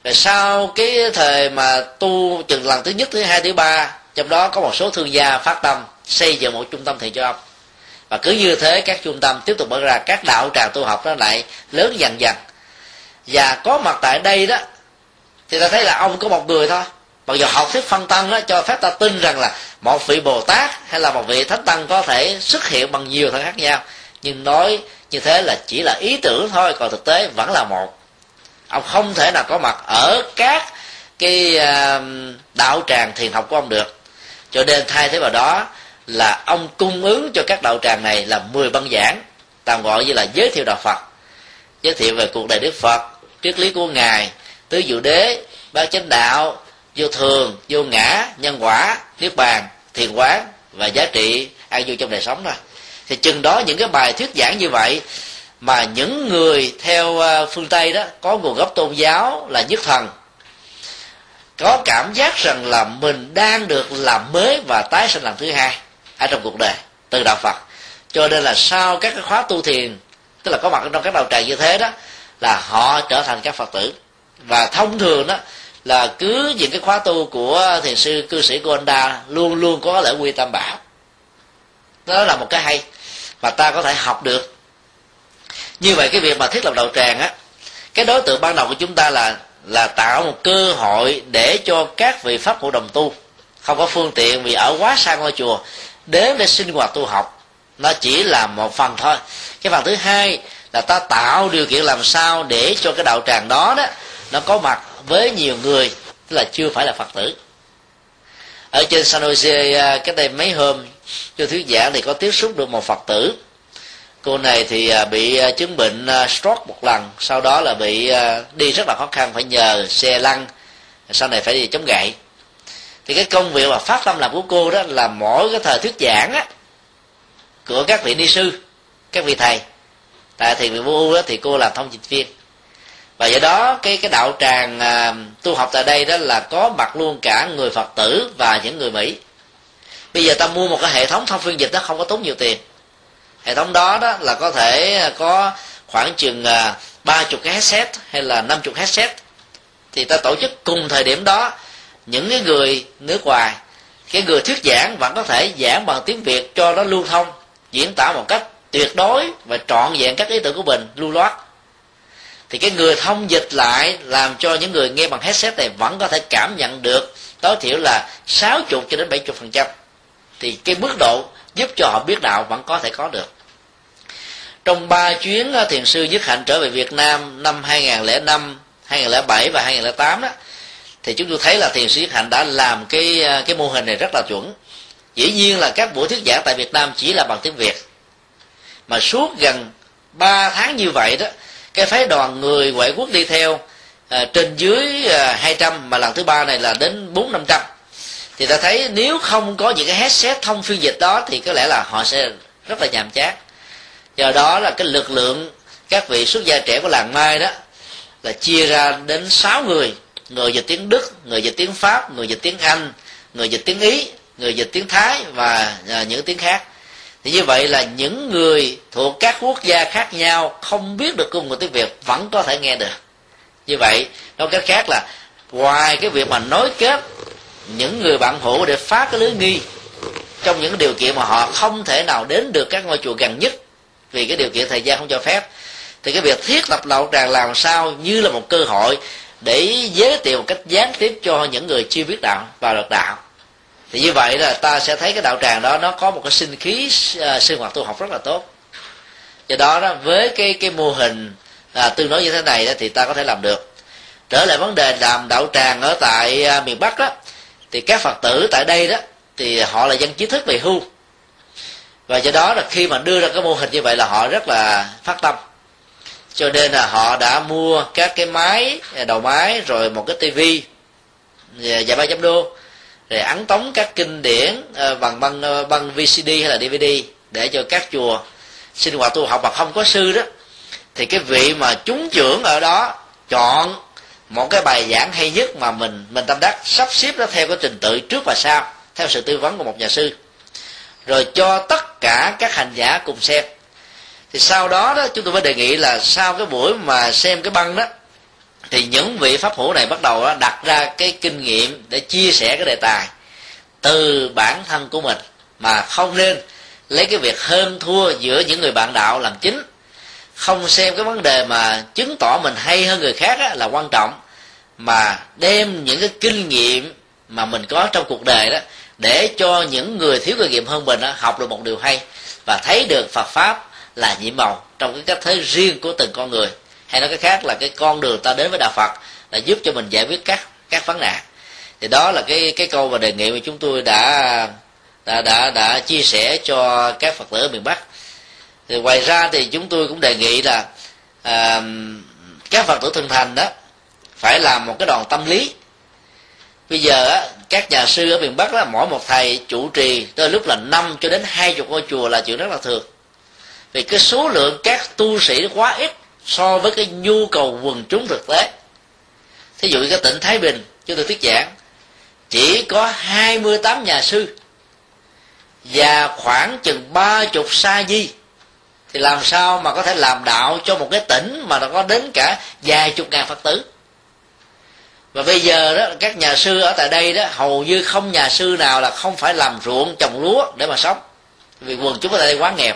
Rồi sau cái thời mà tu chừng lần thứ nhất thứ hai thứ ba trong đó có một số thương gia phát tâm xây dựng một trung tâm thiền cho ông. Và cứ như thế, các trung tâm tiếp tục mở ra, các đạo tràng tu học nó lại lớn dần dần. Và có mặt tại đây đó, thì ta thấy là ông có một người thôi. Mặc dù học thuyết phân tăng đó, cho phép ta tin rằng là một vị bồ tát hay là một vị thánh tăng có thể xuất hiện bằng nhiều thân khác nhau. Nhưng nói như thế là chỉ là ý tưởng thôi, còn thực tế vẫn là một. Ông không thể nào có mặt ở các cái à, đạo tràng thiền học của ông được. Cho nên thay thế vào đó là ông cung ứng cho các đạo tràng này là 10 băng giảng, tạm gọi như là giới thiệu đạo phật. Giới thiệu về cuộc đời đức phật, triết lý của ngài, tứ diệu đế, ba chánh đạo, vô thường, vô ngã, nhân quả, niết bàn, thiền quán và giá trị an vui trong đời sống thôi. Thì chừng đó những cái bài thuyết giảng như vậy mà những người theo ờ, phương tây đó có nguồn gốc tôn giáo là nhất thần, có cảm giác rằng là mình đang được làm mới và tái sinh lần thứ hai ở trong cuộc đời từ đạo phật. Cho nên là sau các cái khóa tu thiền, tức là có mặt trong các đạo tràng như thế đó, là họ trở thành các phật tử. Và thông thường đó, là cứ những cái khóa tu của thiền sư, cư sĩ Gonda luôn luôn có lễ quy tam bảo. Đó là một cái hay mà ta có thể học được. Như vậy cái việc mà thiết lập đạo tràng á, cái đối tượng ban đầu của chúng ta là là tạo một cơ hội để cho các vị pháp hội đồng tu, không có phương tiện vì ở quá xa ngôi chùa đến để sinh hoạt tu học. Nó chỉ là một phần thôi. Cái phần thứ hai là ta tạo điều kiện làm sao để cho cái đạo tràng đó đó, nó có mặt với nhiều người, tức là chưa phải là phật tử. Ở trên San Jose à, cái đây mấy hôm, cho thuyết giảng thì có tiếp xúc được một phật tử. Cô này thì à, bị à, chứng bệnh stroke một lần, sau đó là bị đi rất là khó khăn, phải nhờ xe lăn, sau này phải đi chống gậy thì cái công việc mà phát tâm làm của cô đó là mỗi cái thời thuyết giảng á của các vị ni sư các vị thầy. Tại thiền viện vô đó thì cô làm thông dịch viên. Và do đó cái cái đạo tràng à, tu học tại đây đó là có mặt luôn cả người phật tử và những người mỹ. Bây giờ ta mua một cái hệ thống thông phiên dịch đó không có tốn nhiều tiền. Hệ thống đó đó là có thể có khoảng chừng à, ba chục cái headset hay là năm chục headset. Thì ta tổ chức cùng thời điểm đó những cái người nước ngoài cái người thuyết giảng vẫn có thể giảng bằng tiếng việt cho nó lưu thông diễn tả một cách tuyệt đối và trọn vẹn các ý tưởng của mình lưu loát. Thì cái người thông dịch lại làm cho những người nghe bằng headset này vẫn có thể cảm nhận được tối thiểu là 60 cho đến 70 phần trăm. Thì cái mức độ giúp cho họ biết đạo vẫn có thể có được. Trong ba chuyến ờ, thiền sư nhất hạnh trở về Việt Nam năm 2005, 2007 và 2008 đó thì chúng tôi thấy là thiền sư hạnh đã làm cái à, cái mô hình này rất là chuẩn. Dĩ nhiên là các buổi thuyết giảng tại Việt Nam chỉ là bằng tiếng Việt. Mà suốt gần ba tháng như vậy đó cái phái đoàn người ngoại quốc đi theo à, trên dưới à, 200 mà lần thứ ba này là đến bốn năm trăm. Thì ta thấy nếu không có những cái headset thông phiên dịch đó thì có lẽ là họ sẽ rất là nhàm chán. Do đó là cái lực lượng các vị xuất gia trẻ của làng mai đó là chia ra đến sáu người người dịch tiếng đức, người dịch tiếng pháp, người dịch tiếng anh, người dịch tiếng ý, người dịch tiếng thái và à, những tiếng khác. Thì như vậy là những người thuộc các quốc gia khác nhau không biết được ngôn ngữ tiếng việt vẫn có thể nghe được. Như vậy, nói cách khác là ngoài cái việc mà nối kết những người bạn hữu để phá cái lưới nghi trong những điều kiện mà họ không thể nào đến được các ngôi chùa gần nhất vì cái điều kiện thời gian không cho phép, thì cái việc thiết lập lậu tràng làm sao như là một cơ hội để giới thiệu một cách gián tiếp cho những người chưa biết đạo vào được đạo. Thì như vậy là ta sẽ thấy cái đạo tràng đó nó có một cái sinh khí uh, sinh hoạt tu học rất là tốt. Do đó đó với cái cái mô hình à, tương đối như thế này đó, thì ta có thể làm được. Trở lại vấn đề làm đạo tràng ở tại à, miền bắc đó thì các phật tử tại đây đó thì họ là dân trí thức về hưu. Và do đó là khi mà đưa ra cái mô hình như vậy là họ rất là phát tâm cho nên là họ đã mua các cái máy, đầu máy, rồi một cái tivi dài ba trăm đô, rồi ấn tống các kinh điển ờ, bằng băng ờ, băng vcd hay là dvd để cho các chùa sinh hoạt tu học mà không có sư đó. Thì cái vị mà chúng trưởng ở đó chọn một cái bài giảng hay nhất mà mình mình tâm đắc sắp xếp nó theo cái trình tự trước và sau, theo sự tư vấn của một nhà sư. Rồi cho tất cả các hành giả cùng xem thì sau đó đó chúng tôi mới đề nghị là sau cái buổi mà xem cái băng đó thì những vị pháp hữu này bắt đầu đó, đặt ra cái kinh nghiệm để chia sẻ cái đề tài từ bản thân của mình mà không nên lấy cái việc hơn thua giữa những người bạn đạo làm chính. Không xem cái vấn đề mà chứng tỏ mình hay hơn người khác là quan trọng mà đem những cái kinh nghiệm mà mình có trong cuộc đời đó để cho những người thiếu kinh nghiệm hơn mình đó, học được một điều hay và thấy được Phật pháp là nhiệm màu trong cái cách thế riêng của từng con người. Hay nói cái khác là cái con đường ta đến với đạo Phật là giúp cho mình giải quyết các các vấn nạn. Thì đó là cái cái câu và đề nghị mà chúng tôi đã đã đã đã chia sẻ cho các phật tử ở miền bắc. Thì ngoài ra thì chúng tôi cũng đề nghị là à, các phật tử thân thành đó phải làm một cái đoàn tâm lý. Bây giờ á, các nhà sư ở miền bắc đó mỗi một thầy chủ trì tới lúc là năm cho đến hai chục ngôi chùa là chuyện rất là thường vì cái số lượng các tu sĩ quá ít so với cái nhu cầu quần chúng thực tế. Thí dụ như cái tỉnh thái bình, chúng tôi thuyết giảng, chỉ có 28 nhà sư và khoảng chừng ba chục sa di. Thì làm sao mà có thể làm đạo cho một cái tỉnh mà nó có đến cả vài chục ngàn phật tử? Và bây giờ đó, các nhà sư ở tại đây đó, hầu như không nhà sư nào là không phải làm ruộng trồng lúa để mà sống. Vì quần chúng ở đây quá nghèo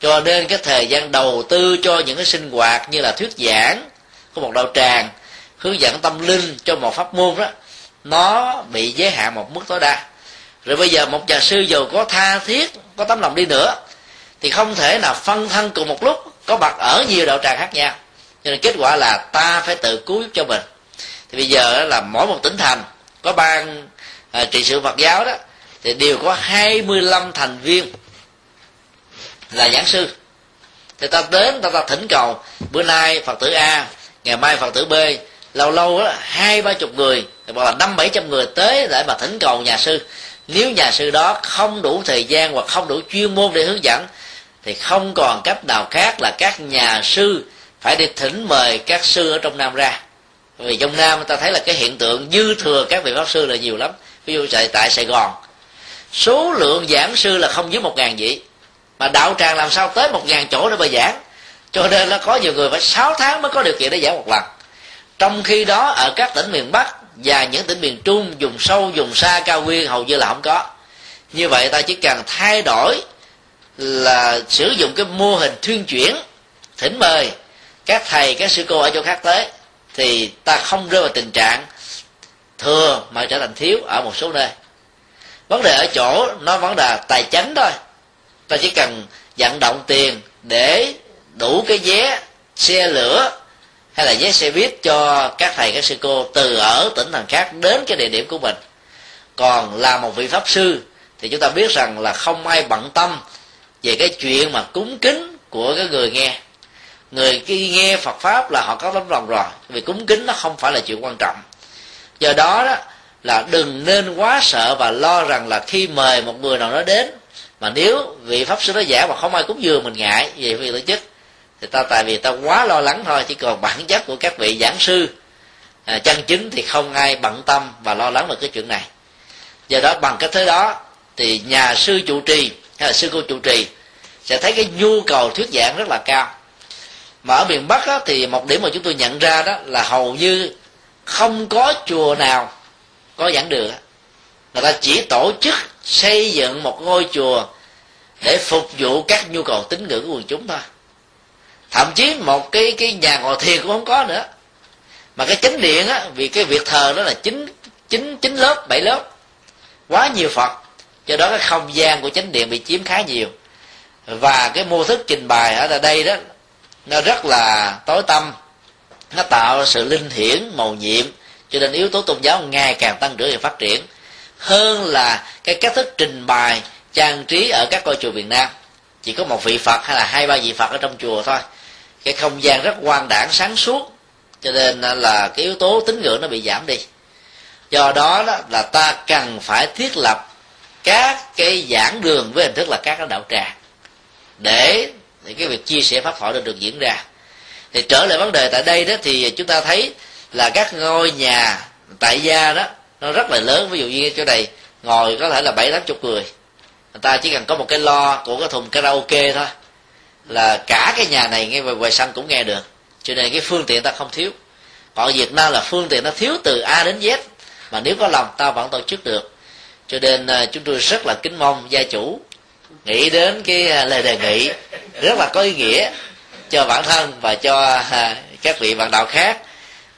cho nên cái thời gian đầu tư cho những cái sinh hoạt như là thuyết giảng của một đạo tràng hướng dẫn tâm linh cho một pháp môn đó nó bị giới hạn một mức tối đa. Rồi bây giờ một nhà sư dù có tha thiết có tấm lòng đi nữa thì không thể nào phân thân cùng một lúc có mặt ở nhiều đạo tràng khác nhau. Cho nên kết quả là ta phải tự cứu giúp cho mình. Thì bây giờ là mỗi một tỉnh thành có ban à, trị sự Phật giáo đó thì đều có 25 thành viên là giảng sư. Thì ta đến ta ta thỉnh cầu bữa nay Phật tử A ngày mai Phật tử B lâu lâu đó hai ba chục người hoặc là năm bảy trăm người tới để mà thỉnh cầu nhà sư. Nếu nhà sư đó không đủ thời gian hoặc không đủ chuyên môn để hướng dẫn thì không còn cách nào khác là các nhà sư phải đi thỉnh mời các sư ở trong nam ra. Vì trong nam ta thấy là cái hiện tượng dư thừa các vị pháp sư là nhiều lắm. Ví dụ tại, tại sài gòn số lượng giảng sư là không dưới một ngàn vị mà đạo tràng làm sao tới một ngàn chỗ để mà giảng? Cho nên là có nhiều người phải sáu tháng mới có điều kiện để giảng một lần. Trong khi đó, ở các tỉnh miền bắc và những tỉnh miền trung dùng sâu dùng xa, cao nguyên hầu như là không có. Như vậy ta chỉ cần thay đổi là sử dụng cái mô hình thuyên chuyển, thỉnh mời các thầy, các sư cô ở chỗ khác tới, thì ta không rơi vào tình trạng thừa mà trở thành thiếu ở một số nơi. Vấn đề ở chỗ nó vấn đề tài chính thôi ta chỉ cần vận động tiền để đủ cái vé xe lửa hay là vé xe buýt cho các thầy, các sư cô từ ở tỉnh thành khác đến cái địa điểm của mình. Còn là một vị pháp sư thì chúng ta biết rằng là không ai bận tâm về cái chuyện mà cúng kính của cái người nghe. Người khi nghe Phật pháp là họ có tấm lòng rồi, vì cúng kính nó không phải là chuyện quan trọng. Do đó đó là đừng nên quá sợ và lo rằng là khi mời một người nào đó đến mà nếu vị pháp sư đó giả mà không ai cúng dường mình ngại về việc tổ chức thì ta tại vì ta quá lo lắng thôi chỉ còn bản chất của các vị giảng sư à, chân chính thì không ai bận tâm và lo lắng về cái chuyện này. Do đó bằng cách thế đó thì nhà sư chủ trì hay là sư cô chủ trì sẽ thấy cái nhu cầu thuyết giảng rất là cao. Mà ở miền bắc á, thì một điểm mà chúng tôi nhận ra đó là hầu như không có chùa nào có giảng đường người ta chỉ tổ chức xây dựng một ngôi chùa để phục vụ các nhu cầu tín ngưỡng của quần chúng thôi. Thậm chí một cái cái nhà ngồi thiền cũng không có nữa. Mà cái chánh điện á, vì cái việc thờ đó là chín chín chín lớp, bảy lớp. Quá nhiều phật cho đó cái không gian của chánh điện bị chiếm khá nhiều. Và cái mô thức trình bày ở đây đó, nó rất là tối tâm. Nó tạo sự linh hiển, màu nhiệm, cho nên yếu tố tôn giáo ngày càng tăng trưởng và phát triển hơn là cái cách thức trình bày trang trí ở các ngôi chùa Việt Nam. Chỉ có một vị Phật hay là hai ba vị Phật ở trong chùa thôi. Cái không gian rất quan đảng sáng suốt. Cho nên là cái yếu tố tín ngưỡng nó bị giảm đi. Do đó, đó là ta cần phải thiết lập các cái giảng đường với hình thức là các cái đạo tràng. Để thì cái việc chia sẻ pháp thoại được được diễn ra. Thì trở lại vấn đề tại đây đó thì chúng ta thấy là các ngôi nhà tại gia đó nó rất là lớn. Ví dụ như chỗ này, ngồi có thể là bảy, tám chục người. Người ta chỉ cần có một cái lo của cái thùng karaoke thôi. Là cả cái nhà này nghe về ngoài sân cũng nghe được. Cho nên cái phương tiện ta không thiếu. Còn việt nam là phương tiện nó thiếu từ a đến z. Mà nếu có lòng, ta vẫn tổ chức được. Cho nên à, chúng tôi rất là kính mong gia chủ nghĩ đến cái à, lời đề nghị. Rất là có ý nghĩa cho bản thân và cho à, các vị bạn đạo khác.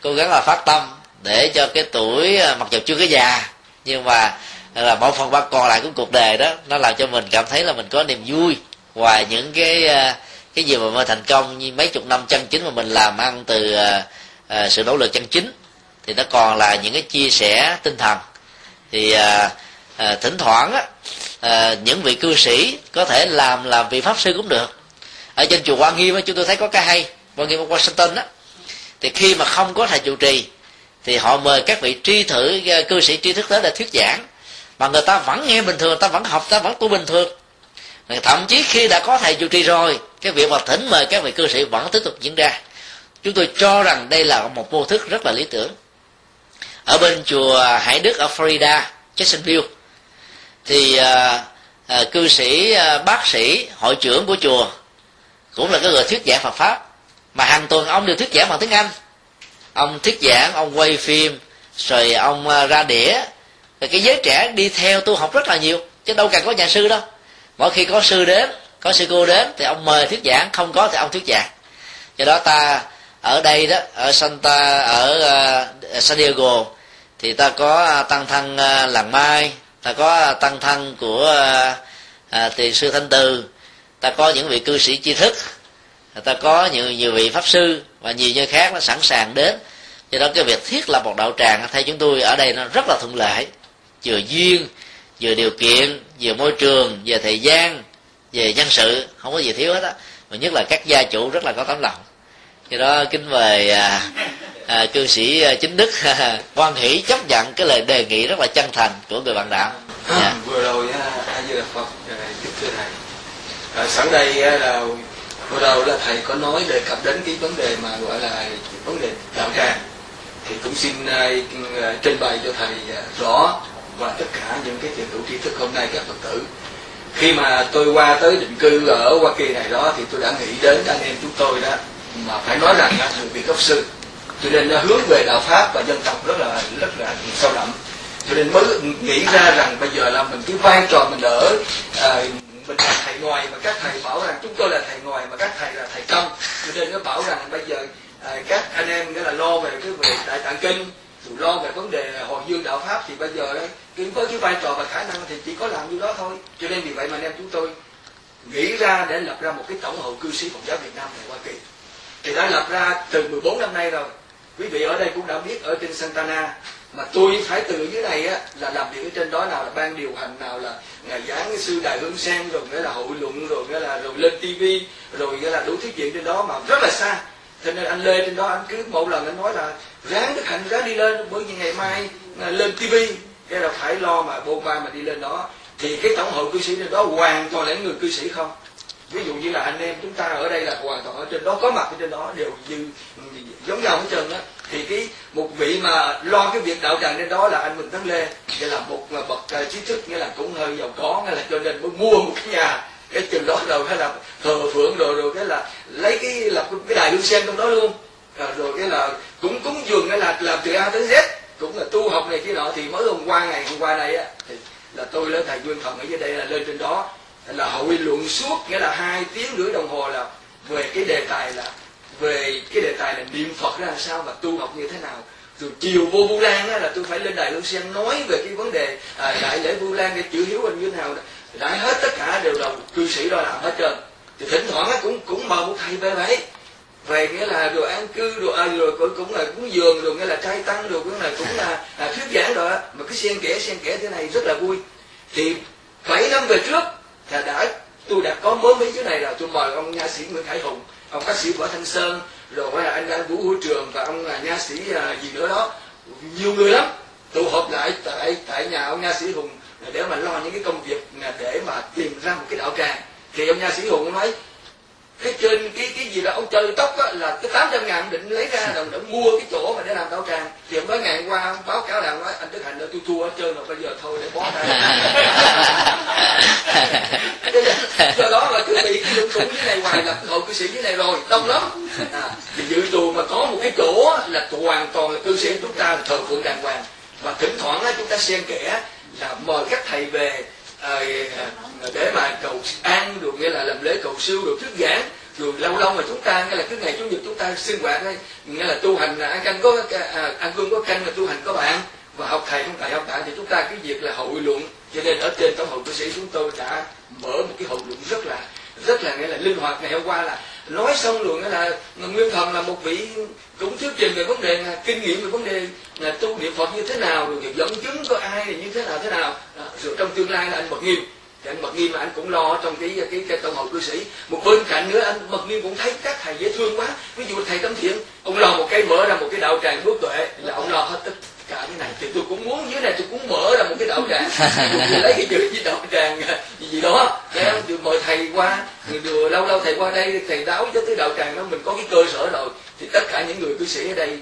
Cố gắng là phát tâm để cho cái tuổi à, mặc dù chưa có già nhưng mà à, là một phần ba còn lại của cuộc đời đó nó làm cho mình cảm thấy là mình có niềm vui. Ngoài những cái à, cái gì mà mới thành công như mấy chục năm chân chính mà mình làm ăn từ uh, sự nỗ lực chân chính thì nó còn là những cái chia sẻ tinh thần. Thì uh, uh, thỉnh thoảng á, uh, những vị cư sĩ có thể làm làm vị pháp sư cũng được. Ở trên chùa Quan Nghiêm á, chúng tôi thấy có cái hay Quan Nghiêm ở Washington á thì khi mà không có thầy chủ trì thì họ mời các vị tri thử ờ, cư sĩ tri thức tới để thuyết giảng. Mà người ta vẫn nghe bình thường người ta vẫn học ta vẫn tu bình thường. Thậm chí khi đã có thầy chủ trì rồi cái việc mà thỉnh mời các vị cư sĩ vẫn tiếp tục diễn ra. Chúng tôi cho rằng đây là một mô thức rất là lý tưởng. Ở bên chùa Hải Đức ở Florida Jacksonville thì uh, uh, cư sĩ uh, bác sĩ hội trưởng của chùa cũng là cái người thuyết giảng Phật pháp. Mà hàng tuần ông đều thuyết giảng bằng tiếng Anh ông thuyết giảng ông quay phim rồi ông ờ, ra đĩa. Rồi cái giới trẻ đi theo tu học rất là nhiều chứ đâu cần có nhà sư đâu. Mỗi khi có sư đến có sư cô đến thì ông mời thuyết giảng không có thì ông thuyết giảng. Do đó ta ở đây đó ở Santa ở uh, San Diego thì ta có ờ, tăng thân uh, làng mai ta có tăng thân của uh, tiền sư thanh từ ta có những vị cư sĩ tri thức ta có nhiều nhiều vị pháp sư và nhiều nơi khác nó sẵn sàng đến. Do đó cái việc thiết lập một đạo tràng theo chúng tôi ở đây nó rất là thuận lợi. Vừa duyên vừa điều kiện vừa môi trường vừa thời gian về nhân sự không có gì thiếu hết á. Mà nhất là các gia chủ rất là có tấm lòng. Do đó kính mời à, à, cư sĩ à, chính đức quan hỷ chấp nhận cái lời đề nghị rất là chân thành của người bạn đạo. À, yeah. vừa rồi a di đà phật kính thưa thầy. À, sẵn đây là vừa đầu là thầy có nói đề cập đến cái vấn đề mà gọi là vấn đề đạo tràng. Thì cũng xin uh, trình bày cho thầy uh, rõ và tất cả những cái tiền hữu tri thức hôm nay các phật tử. Khi mà tôi qua tới định cư ở hoa kỳ này đó thì tôi đã nghĩ đến anh em chúng tôi đó mà phải nói rằng là người việt gốc sư. Cho nên nó hướng về đạo pháp và dân tộc rất là rất là sâu đậm. Cho nên mới nghĩ ra rằng bây giờ là mình cái vai trò mình ở à, mình là thầy ngoài mà các thầy bảo rằng chúng tôi là thầy ngoài mà các thầy là thầy công cho nên nó bảo rằng bây giờ à, các anh em nghĩa là lo về cái về đại tạng kinh dù lo về vấn đề hồi dương đạo pháp thì bây giờ đấy cái với cái vai trò và khả năng thì chỉ có làm như đó thôi. Cho nên vì vậy mà anh em chúng tôi nghĩ ra để lập ra một cái tổng hội cư sĩ phật giáo việt nam tại hoa kỳ. Thì đã lập ra từ 14 năm nay rồi. Quý vị ở đây cũng đã biết ở trên Santana mà tôi phải từ dưới này á, là làm việc ở trên đó nào là ban điều hành nào là ngày giảng sư đại hương sen rồi, nghĩa là hội luận rồi, nghĩa là rồi lên tivi rồi nghĩa là đủ thứ chuyện trên đó mà rất là xa. Cho nên anh lê trên đó, anh cứ một lần anh nói là ráng đức hạnh, ráng đi lên, bởi vì ngày mai à, lên tivi cái là phải lo mà bôn ba mà đi lên đó. Thì cái tổng hội cư sĩ trên đó hoàn toàn là người cư sĩ không. Ví dụ như là anh em chúng ta ở đây là hoàn toàn ở trên đó, có mặt ở trên đó, đều như, giống nhau hết trơn á thì cái một vị mà lo cái việc đạo tràng trên đó là anh Huỳnh Tấn Lê nghĩa là một bậc uh, ờ, trí thức nghĩa là cũng hơi giàu có nghĩa là cho nên mới mua một cái nhà. Cái chừng đó rồi hay là thờ phượng rồi rồi cái là lấy cái lập cái đài đương xem trong đó luôn. À, rồi cái là cũng cúng dường cái là làm từ A tới Z cũng là tu học này kia nọ. Thì mới hôm qua ngày hôm qua đây á thì là tôi lên thầy Nguyên Thần ở dưới đây là lên trên đó là hội luận suốt nghĩa là hai tiếng rưỡi đồng hồ là về cái đề tài là về cái đề tài là niệm Phật ra làm sao và tu học như thế nào? Rồi chiều vô Vu Lan á, là tôi phải lên đài Luân Sen nói về cái vấn đề à, đại lễ Vu Lan để chữ hiếu anh như thế nào đại hết tất cả đều là cư sĩ đó làm hết trơn. Thì thỉnh thoảng á, cũng cũng mời một thầy về vậy về nghĩa là đồ an cư đồ à, rồi cũng, cũng là cúng dường rồi nghĩa là trai tăng rồi cũng là cũng là à, thuyết giảng rồi mà cứ xen kẽ xen kẽ thế này rất là vui. Thì bảy năm về trước thì đã tôi đã có mới mấy chữ này là tôi mời ông nha sĩ Nguyễn Khải Hùng ông ca sĩ võ thanh sơn, rồi là anh anh vũ hữu trường và ông là nha sĩ à, gì nữa đó. Nhiều người lắm. Tụ họp lại tại tại nhà ông nha sĩ hùng để mà lo những cái công việc à, để mà tìm ra một cái đạo tràng. Thì ông nha sĩ hùng nói cái trên cái cái gì là ông chơi tóc á, là cái tám trăm ngàn định lấy ra đồng để mua cái chỗ mà để làm đạo tràng thì nói ngày qua ông báo cáo là nói anh đức hạnh ơi tôi thua hết trơn rồi bây giờ thôi để bó tay do đó là cứ bị cái lưng cũng như này hoài là hội cư sĩ như này rồi đông lắm. À, thì dự trù mà có một cái chỗ là hoàn toàn là cư sĩ chúng ta thờ phượng đàng hoàng. Và thỉnh thoảng chúng ta xen kẽ là mời các thầy về à, để mà cầu an được nghĩa là làm lễ cầu siêu được thức giảng rồi lâu lâu mà chúng ta nghĩa là cứ ngày chủ nhật chúng ta sinh hoạt đây nghĩa là tu hành à, ăn canh có à, à, ăn cơm có canh là tu hành có bạn và học thầy không thầy học tại thì chúng ta cái việc là hội luận. Cho nên ở trên tổng hội cư sĩ chúng tôi đã mở một cái hội luận rất là rất là nghĩa là linh hoạt. Ngày hôm qua là nói xong luôn là nguyên thần là một vị cũng thuyết trình về vấn đề là kinh nghiệm về vấn đề là tu niệm phật như thế nào rồi dẫn chứng có ai thì như thế nào thế nào. Đó. rồi trong tương lai là anh mật nghiêm. Thì anh mật nghiêm mà anh cũng lo trong cái cái, cái tổng hội cư sĩ. Một bên cạnh nữa anh mật nghiêm cũng thấy các thầy dễ thương quá. Ví dụ thầy tâm thiện ông lo một cái mở ra một cái đạo tràng bước tuệ là ông lo hết tất cả cái này. Thì tôi cũng muốn dưới này tôi cũng mở ra một cái đạo tràng. Tôi lấy cái chữ với đạo tràng gì, gì đó. Để ông được mời thầy qua rồi lâu lâu thầy qua đây thầy đáo cho tới đạo tràng đó mình có cái cơ sở rồi. Thì tất cả những người cư sĩ ở đây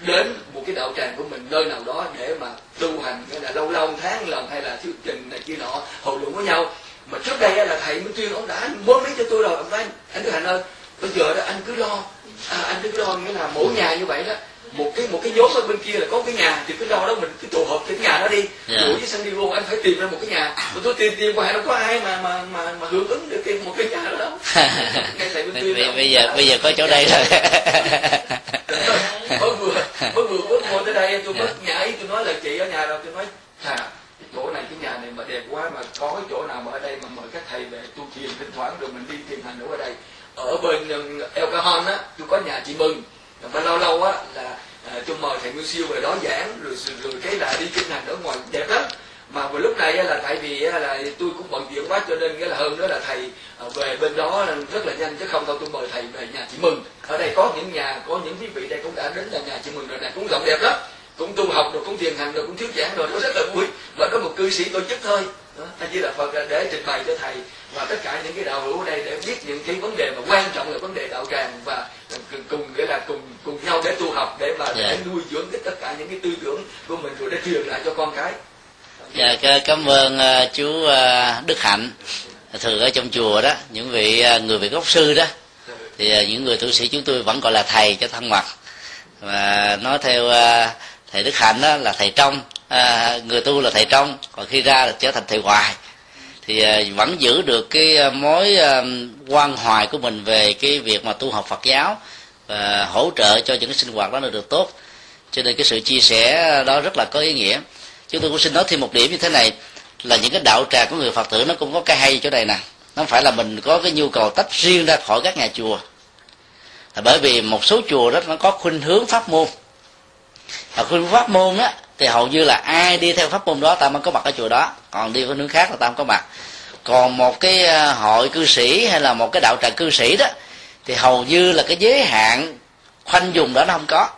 đến một cái đạo tràng của mình nơi nào đó để mà tu hành hay là lâu lâu tháng lần hay là thuyết trình này kia nọ hội luận với nhau. Mà trước đây là thầy Minh Tuyên ông đã bố mấy cho tôi rồi ông nói anh Đức Hạnh ơi bây giờ đó anh cứ lo à, anh cứ lo nghĩa là mỗi nhà như vậy đó một cái một cái nhóm ở bên kia là có cái nhà thì cứ lo đó mình cứ tụ họp cái nhà đó đi. Yeah. với San Diego anh phải tìm ra một cái nhà. Mà tôi tìm tìm hoài đâu có ai mà mà mà mà hưởng ứng được cái một cái nhà đó đâu. Bây giờ bây giờ có chỗ đây rồi. Mới vừa mới vừa bước vô tới đây tôi mới nhảy tôi nói là chị ở nhà rồi tôi nói thà chỗ này cái nhà này mà đẹp quá mà có cái chỗ nào mà ở đây mà mời các thầy về tu thiền thỉnh thoảng rồi mình đi thiền hành ở đây. Ở bên El Cajon á tôi có nhà chị Mừng mà lâu lâu á là à, tôi mời thầy Nguyên Siêu về đó giảng rồi rồi cái là đi kinh hành ở ngoài đẹp lắm. Mà vào lúc này là tại vì là tôi cũng bận việc quá cho nên cái là hơn nữa là thầy à, về bên đó rất là nhanh chứ không thôi tôi mời thầy về nhà chị mừng. Ở đây có những nhà có những quý vị đây cũng đã đến là nhà chị mừng rồi này cũng rộng đẹp lắm. Cũng tu học rồi cũng thiền hành rồi cũng thuyết giảng rồi nó rất là vui. Và có một cư sĩ tổ chức thôi anh chỉ là phật để trình bày cho thầy và tất cả những cái đạo hữu ở đây để biết những cái vấn đề mà quan trọng là vấn đề đạo tràng và cùng nghĩa là cùng cùng nhau để tu học để mà yeah. để dạ. nuôi dưỡng cái tất cả những cái tư tưởng của mình rồi để truyền lại cho con cái dạ cảm ơn uh, chú uh, đức hạnh thường ở trong chùa đó những vị uh, người vị gốc sư đó thì uh, những người tu sĩ chúng tôi vẫn gọi là thầy cho thân mật và nói theo uh, thầy đức hạnh đó là thầy trong à, người tu là thầy trong còn khi ra là trở thành thầy hoài. Thì à, vẫn giữ được cái à, mối à, quan hoài của mình về cái việc mà tu học Phật giáo và hỗ trợ cho những cái sinh hoạt đó được tốt. Cho nên cái sự chia sẻ đó rất là có ý nghĩa. Chúng tôi cũng xin nói thêm một điểm như thế này là những cái đạo tràng của người phật tử nó cũng có cái hay chỗ này nè. Nó phải là mình có cái nhu cầu tách riêng ra khỏi các nhà chùa. Là bởi vì một số chùa đó nó có khuynh hướng pháp môn. Và khuynh pháp môn á thì hầu như là ai đi theo pháp môn đó, ta mới có mặt ở chùa đó. Còn đi với hướng khác là ta không có mặt. Còn một cái à, hội cư sĩ hay là một cái đạo tràng cư sĩ đó, thì hầu như là cái giới hạn khoanh dùng đó nó không có.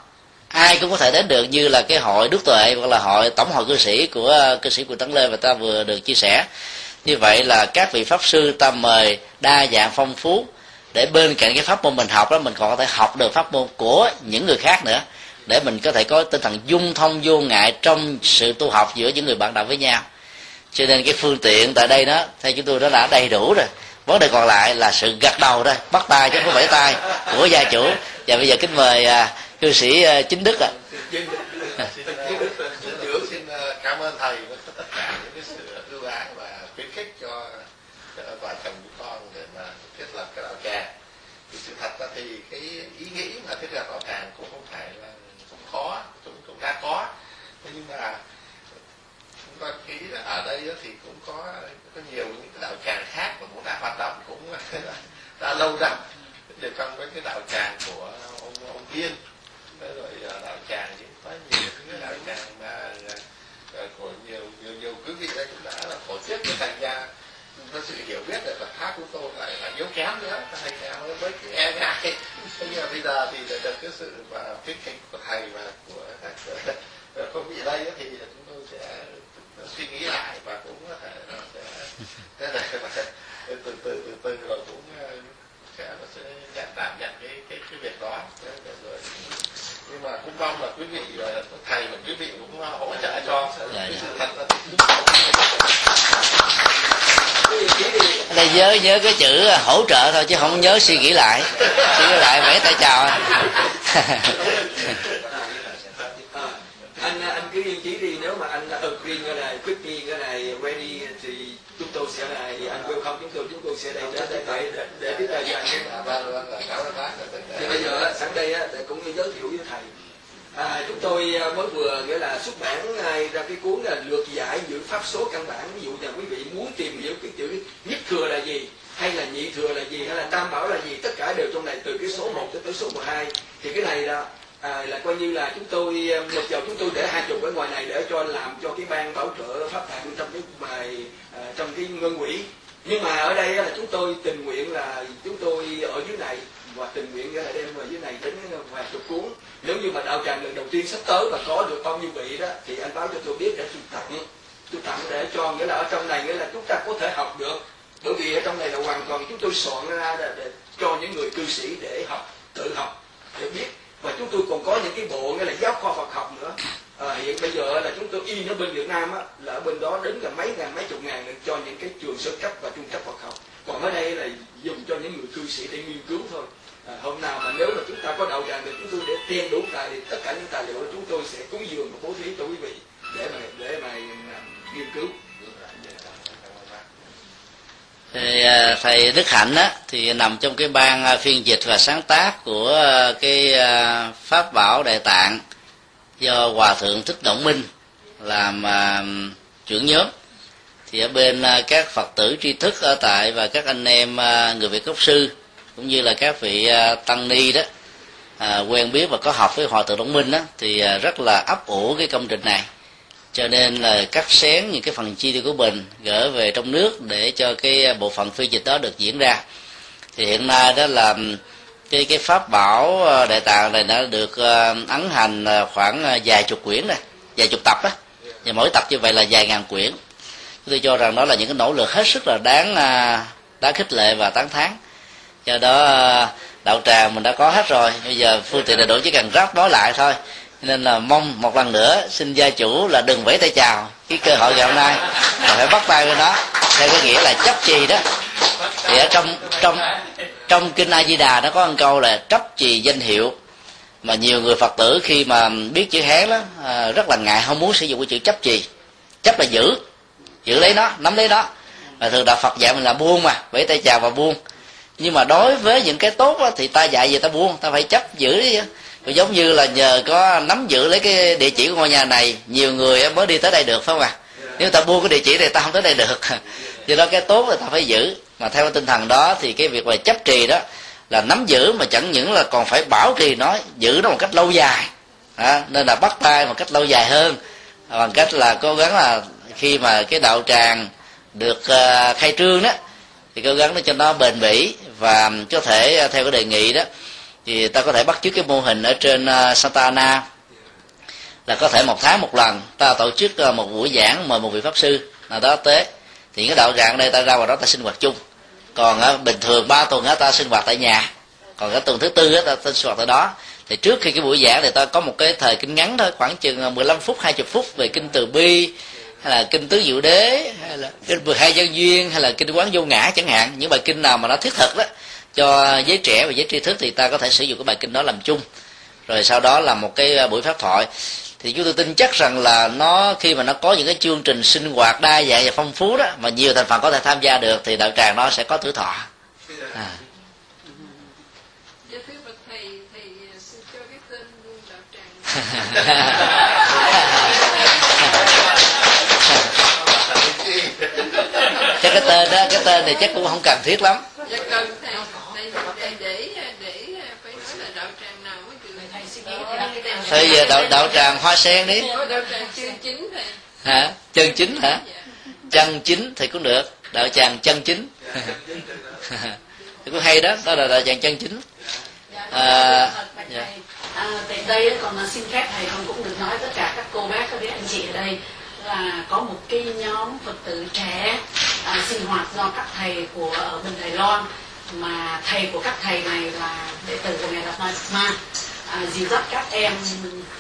Ai cũng có thể đến được như là cái hội đức tuệ hoặc là hội tổng hội cư sĩ của à, cư sĩ của tấn lê mà ta vừa được chia sẻ. Như vậy là các vị pháp sư ta mời đa dạng phong phú để bên cạnh cái pháp môn mình học đó, mình còn có thể học được pháp môn của những người khác nữa để mình có thể có tinh thần dung thông, vô ngại trong sự tu học giữa những người bạn đạo với nhau. Cho nên cái phương tiện tại đây đó, theo chúng tôi đó đã đầy đủ rồi. Vấn đề còn lại là sự gật đầu đó bắt tay chứ không phải tay của gia chủ. Và bây giờ kính mời à, cư sĩ à, chính đức ạ. À. xin cảm ơn thầy với tất cả những cái sự ưu ái và khuyến khích cho vợ chồng của con để mà thiết lập cái đạo tràng thì sự thật là thì cái ý nghĩ mà thiết lập đạo tràng cũng không phải là cũng khó cũng cũng đã có nhưng mà chúng ta nghĩ là ở đây thì cũng có có nhiều những cái đạo tràng khác mà cũng đã hoạt động cũng đã lâu rồi. để trong cái cái đạo tràng của ông ông viên, rồi à, đạo tràng thì có nhiều cái đạo tràng mà à, của nhiều nhiều nhiều quý vị đây cũng đã là tổ chức cái thành ra có sự hiểu biết được Phật pháp của tôi lại là yếu kém nữa. Thành ra với cái e ngại. Nhưng mà bây giờ thì được cái sự và khuyến khích của thầy và của các quý vị đây thì suy nghĩ lại và cũng có thể sẽ thế này từ từ từ từ rồi cũng sẽ sẽ nhận đảm nhận cái cái cái việc đó. Rồi nhưng mà cũng mong là quý vị và thầy và quý vị cũng hỗ trợ cho dạ, cái sự thật là đây nhớ nhớ cái chữ hỗ trợ thôi chứ không nhớ suy nghĩ lại. Suy nghĩ lại vẽ tay chào anh anh cứ yên chí đi nếu mà anh agree cái này quyết đi cái này ready thì chúng tôi sẽ là anh welcome chúng tôi chúng tôi sẽ đây để để để để tay cho anh thì bây giờ sẵn đây để cũng như giới thiệu với thầy. À, chúng tôi mới vừa nghĩa là xuất bản ra cái cuốn là lược giải những pháp số căn bản. Ví dụ như quý vị muốn tìm hiểu cái chữ nhất thừa là gì hay là nhị thừa là gì hay là tam bảo là gì tất cả đều trong này từ cái số 1 tới số 12 thì cái này là à, là coi như là chúng tôi một giờ chúng tôi để hai chục ở ngoài này để cho làm cho cái ban bảo trợ pháp thạng trong cái bài à, trong cái ngân quỹ nhưng mà ở đây là chúng tôi tình nguyện là chúng tôi ở dưới này và tình nguyện là đem ở dưới này đến vài chục cuốn. Nếu như mà đạo tràng lần đầu tiên sắp tới và có được bao nhiêu vị đó thì anh báo cho tôi biết để tôi tặng. Tôi tặng để cho nghĩa là ở trong này nghĩa là chúng ta có thể học được. Bởi vì ở trong này là hoàn toàn chúng tôi soạn ra để, để cho những người cư sĩ để học tự học để biết. Và chúng tôi còn có những cái bộ nghĩa là giáo khoa Phật học nữa. Ờ, à, hiện bây giờ là chúng tôi in ở bên Việt Nam á, là ở bên đó đến là mấy ngàn mấy chục ngàn cho những cái trường sơ cấp và trung cấp Phật học. Còn ở đây là dùng cho những người cư sĩ để nghiên cứu thôi. À, hôm nào mà nếu mà chúng ta có đạo tràng thì chúng tôi để tiền đủ tài thì tất cả những tài liệu đó chúng tôi sẽ cúng dường và bố thí cho quý vị để mà để mà à, nghiên cứu. Thì à, thầy Đức Hạnh á thì nằm trong cái ban phiên dịch và sáng tác của à, cái pháp bảo đại tạng do hòa thượng thích động minh làm à, trưởng nhóm. Thì ở bên à, các phật tử tri thức ở tại và các anh em à, người việt gốc sư cũng như là các vị tăng ni đó quen biết và có học với hòa thượng động minh đó, thì rất là ấp ủ cái công trình này. Cho nên là cắt xén những cái phần chi tiêu của mình, gỡ về trong nước để cho cái bộ phận phi dịch đó được diễn ra. Thì hiện nay đó là cái cái pháp bảo ờ, đại tạng này đã được ờ, ấn hành ờ, khoảng vài chục quyển này vài chục tập á. Và mỗi tập như vậy là vài ngàn quyển. Tôi cho rằng đó là những cái nỗ lực hết sức là đáng đáng khích lệ và tán thán. Do đó đạo tràng mình đã có hết rồi. Bây giờ phương tiện đại đủ chỉ cần ráp bó lại thôi. Nên là mong một lần nữa xin gia chủ là đừng vẫy tay chào cái cơ hội ngày hôm nay mà phải bắt tay với nó theo cái nghĩa là chấp trì đó. Thì ở trong trong trong kinh a di đà nó có một câu là chấp trì danh hiệu mà nhiều người phật tử khi mà biết chữ hán đó à, rất là ngại không muốn sử dụng cái chữ chấp trì. Chấp là giữ giữ lấy nó nắm lấy nó. Mà thường đạo phật dạy mình là buông mà vẫy tay chào và buông. Nhưng mà đối với những cái tốt đó, thì ta dạy gì ta buông ta phải chấp giữ chứ cũng giống như là nhờ có nắm giữ lấy cái địa chỉ của ngôi nhà này nhiều người mới đi tới đây được phải không ạ? À? nếu ta buông cái địa chỉ này ta không tới đây được. Do đó cái tốt là ta phải giữ. Mà theo cái tinh thần đó thì cái việc về chấp trì đó là nắm giữ mà chẳng những là còn phải bảo trì nó giữ nó một cách lâu dài. À, nên là bắt tay một cách lâu dài hơn. Bằng cách là cố gắng là khi mà cái đạo tràng được uh, khai trương đó thì cố gắng để cho nó bền bỉ và có thể ờ, theo cái đề nghị đó thì ta có thể bắt chước cái mô hình ở trên à, Santa Ana là có thể một tháng một lần ta tổ chức à, một buổi giảng mời một vị pháp sư nào đó tế thì cái đạo rạng đây ta ra vào đó ta sinh hoạt chung. Còn à, bình thường ba tuần ta sinh hoạt tại nhà. Còn cái tuần thứ tư ta, ta sinh hoạt tại đó. Thì trước khi cái buổi giảng thì ta có một cái thời kinh ngắn thôi khoảng chừng 15 phút 20 phút về kinh từ bi hay là kinh tứ diệu đế hay là kinh 12 dân duyên hay là kinh quán vô ngã chẳng hạn. Những bài kinh nào mà nó thiết thực đó cho giới trẻ và giới tri thức thì ta có thể sử dụng cái bài kinh đó làm chung. Rồi sau đó là một cái buổi pháp thoại. Thì chúng tôi tin chắc rằng là nó khi mà nó có những cái chương trình sinh hoạt đa dạng và phong phú đó mà nhiều thành phần có thể tham gia được thì đạo tràng nó sẽ có tuổi thọ. À. Dạ à, xin cho cái tên đạo tràng. chắc cái tên đó cái tên này chắc cũng không cần thiết lắm Dạ để để phải nói là đạo tràng nào mới được thầy giờ đạo đạo tràng hoa sen đi? Đạo tràng chương chính thầy. hả? Chân chính hả? Chân chính thì cũng được. Đạo tràng chân chính. Thì cũng hay đó. Đó là đạo tràng chân chính. À, dạ. À, tại đây còn xin phép thầy con cũng được nói tất cả các cô bác các anh chị ở đây là có một cái nhóm phật tử trẻ à, sinh hoạt do các thầy của ở bên Đài Loan mà thầy của các thầy này là đệ tử của ngài Đạt Ma à, dìu dắt các em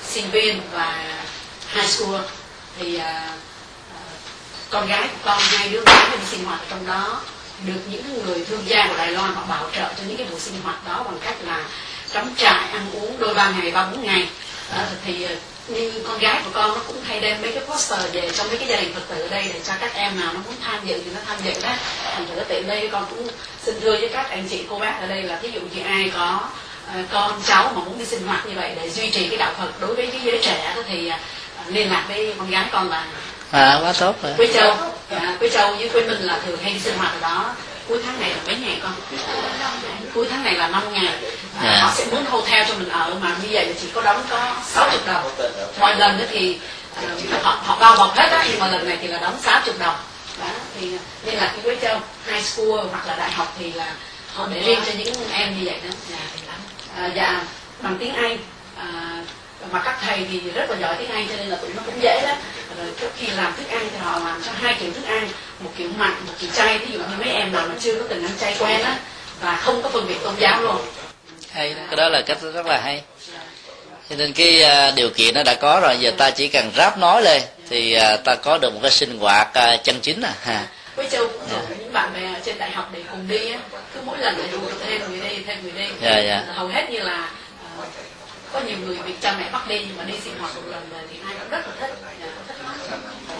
sinh viên và high school. Thì à, à con gái của con hai đứa gái đi sinh hoạt ở trong đó được những người thương gia của Đài Loan họ bảo trợ cho những cái buổi sinh hoạt đó bằng cách là cắm trại ăn uống đôi ba ngày ba bốn ngày. À, thì như con gái của con nó cũng hay đem mấy cái poster về trong mấy cái gia đình phật tử ở đây để cho các em nào nó muốn tham dự thì nó tham dự đó. Thành thử tiện đây con cũng xin thưa với các anh chị cô bác ở đây là thí dụ như ai có uh, con cháu mà muốn đi sinh hoạt như vậy để duy trì cái đạo phật đối với cái giới trẻ đó thì uh, liên lạc với con gái con là à quá tốt rồi. Quế châu à, quế châu với quế minh là thường hay đi sinh hoạt ở đó cuối tháng này là mấy ngày con? Cuối tháng này là 5 ngày. À, Dạ. họ sẽ muốn hotel cho mình ở mà như vậy là chỉ có đóng có 60 đồng. Mọi lần đó thì à, họ họ bao bọc hết á nhưng mà lần này thì là đóng 60 đồng. Đó thì nên là cái quế châu high school hoặc là đại học thì là họ để riêng cho những em như vậy đó. Dạ, à, dạ bằng tiếng anh à, mà các thầy thì rất là giỏi tiếng Anh cho nên là tụi nó cũng dễ đó rồi trước khi làm thức ăn thì họ làm cho hai kiểu thức ăn một kiểu mặn một kiểu chay. Ví dụ như mấy em nào mà chưa có từng ăn chay quen á và không có phân biệt tôn giáo luôn. Hay đó. cái đó là cách rất là hay. Cho nên cái à, điều kiện nó đã có rồi giờ ta chỉ cần ráp nói lên thì à, ta có được một cái sinh hoạt à, chân chính à ha. Với châu cũng rủ những bạn bè trên đại học để cùng đi á. Cứ mỗi lần lại rủ thêm người đi thêm người đi Dạ, dạ. hầu hết như là có nhiều người bị cha mẹ bắt đi nhưng mà đi sinh hoạt một lần thì ai cũng rất là thích. Dạ.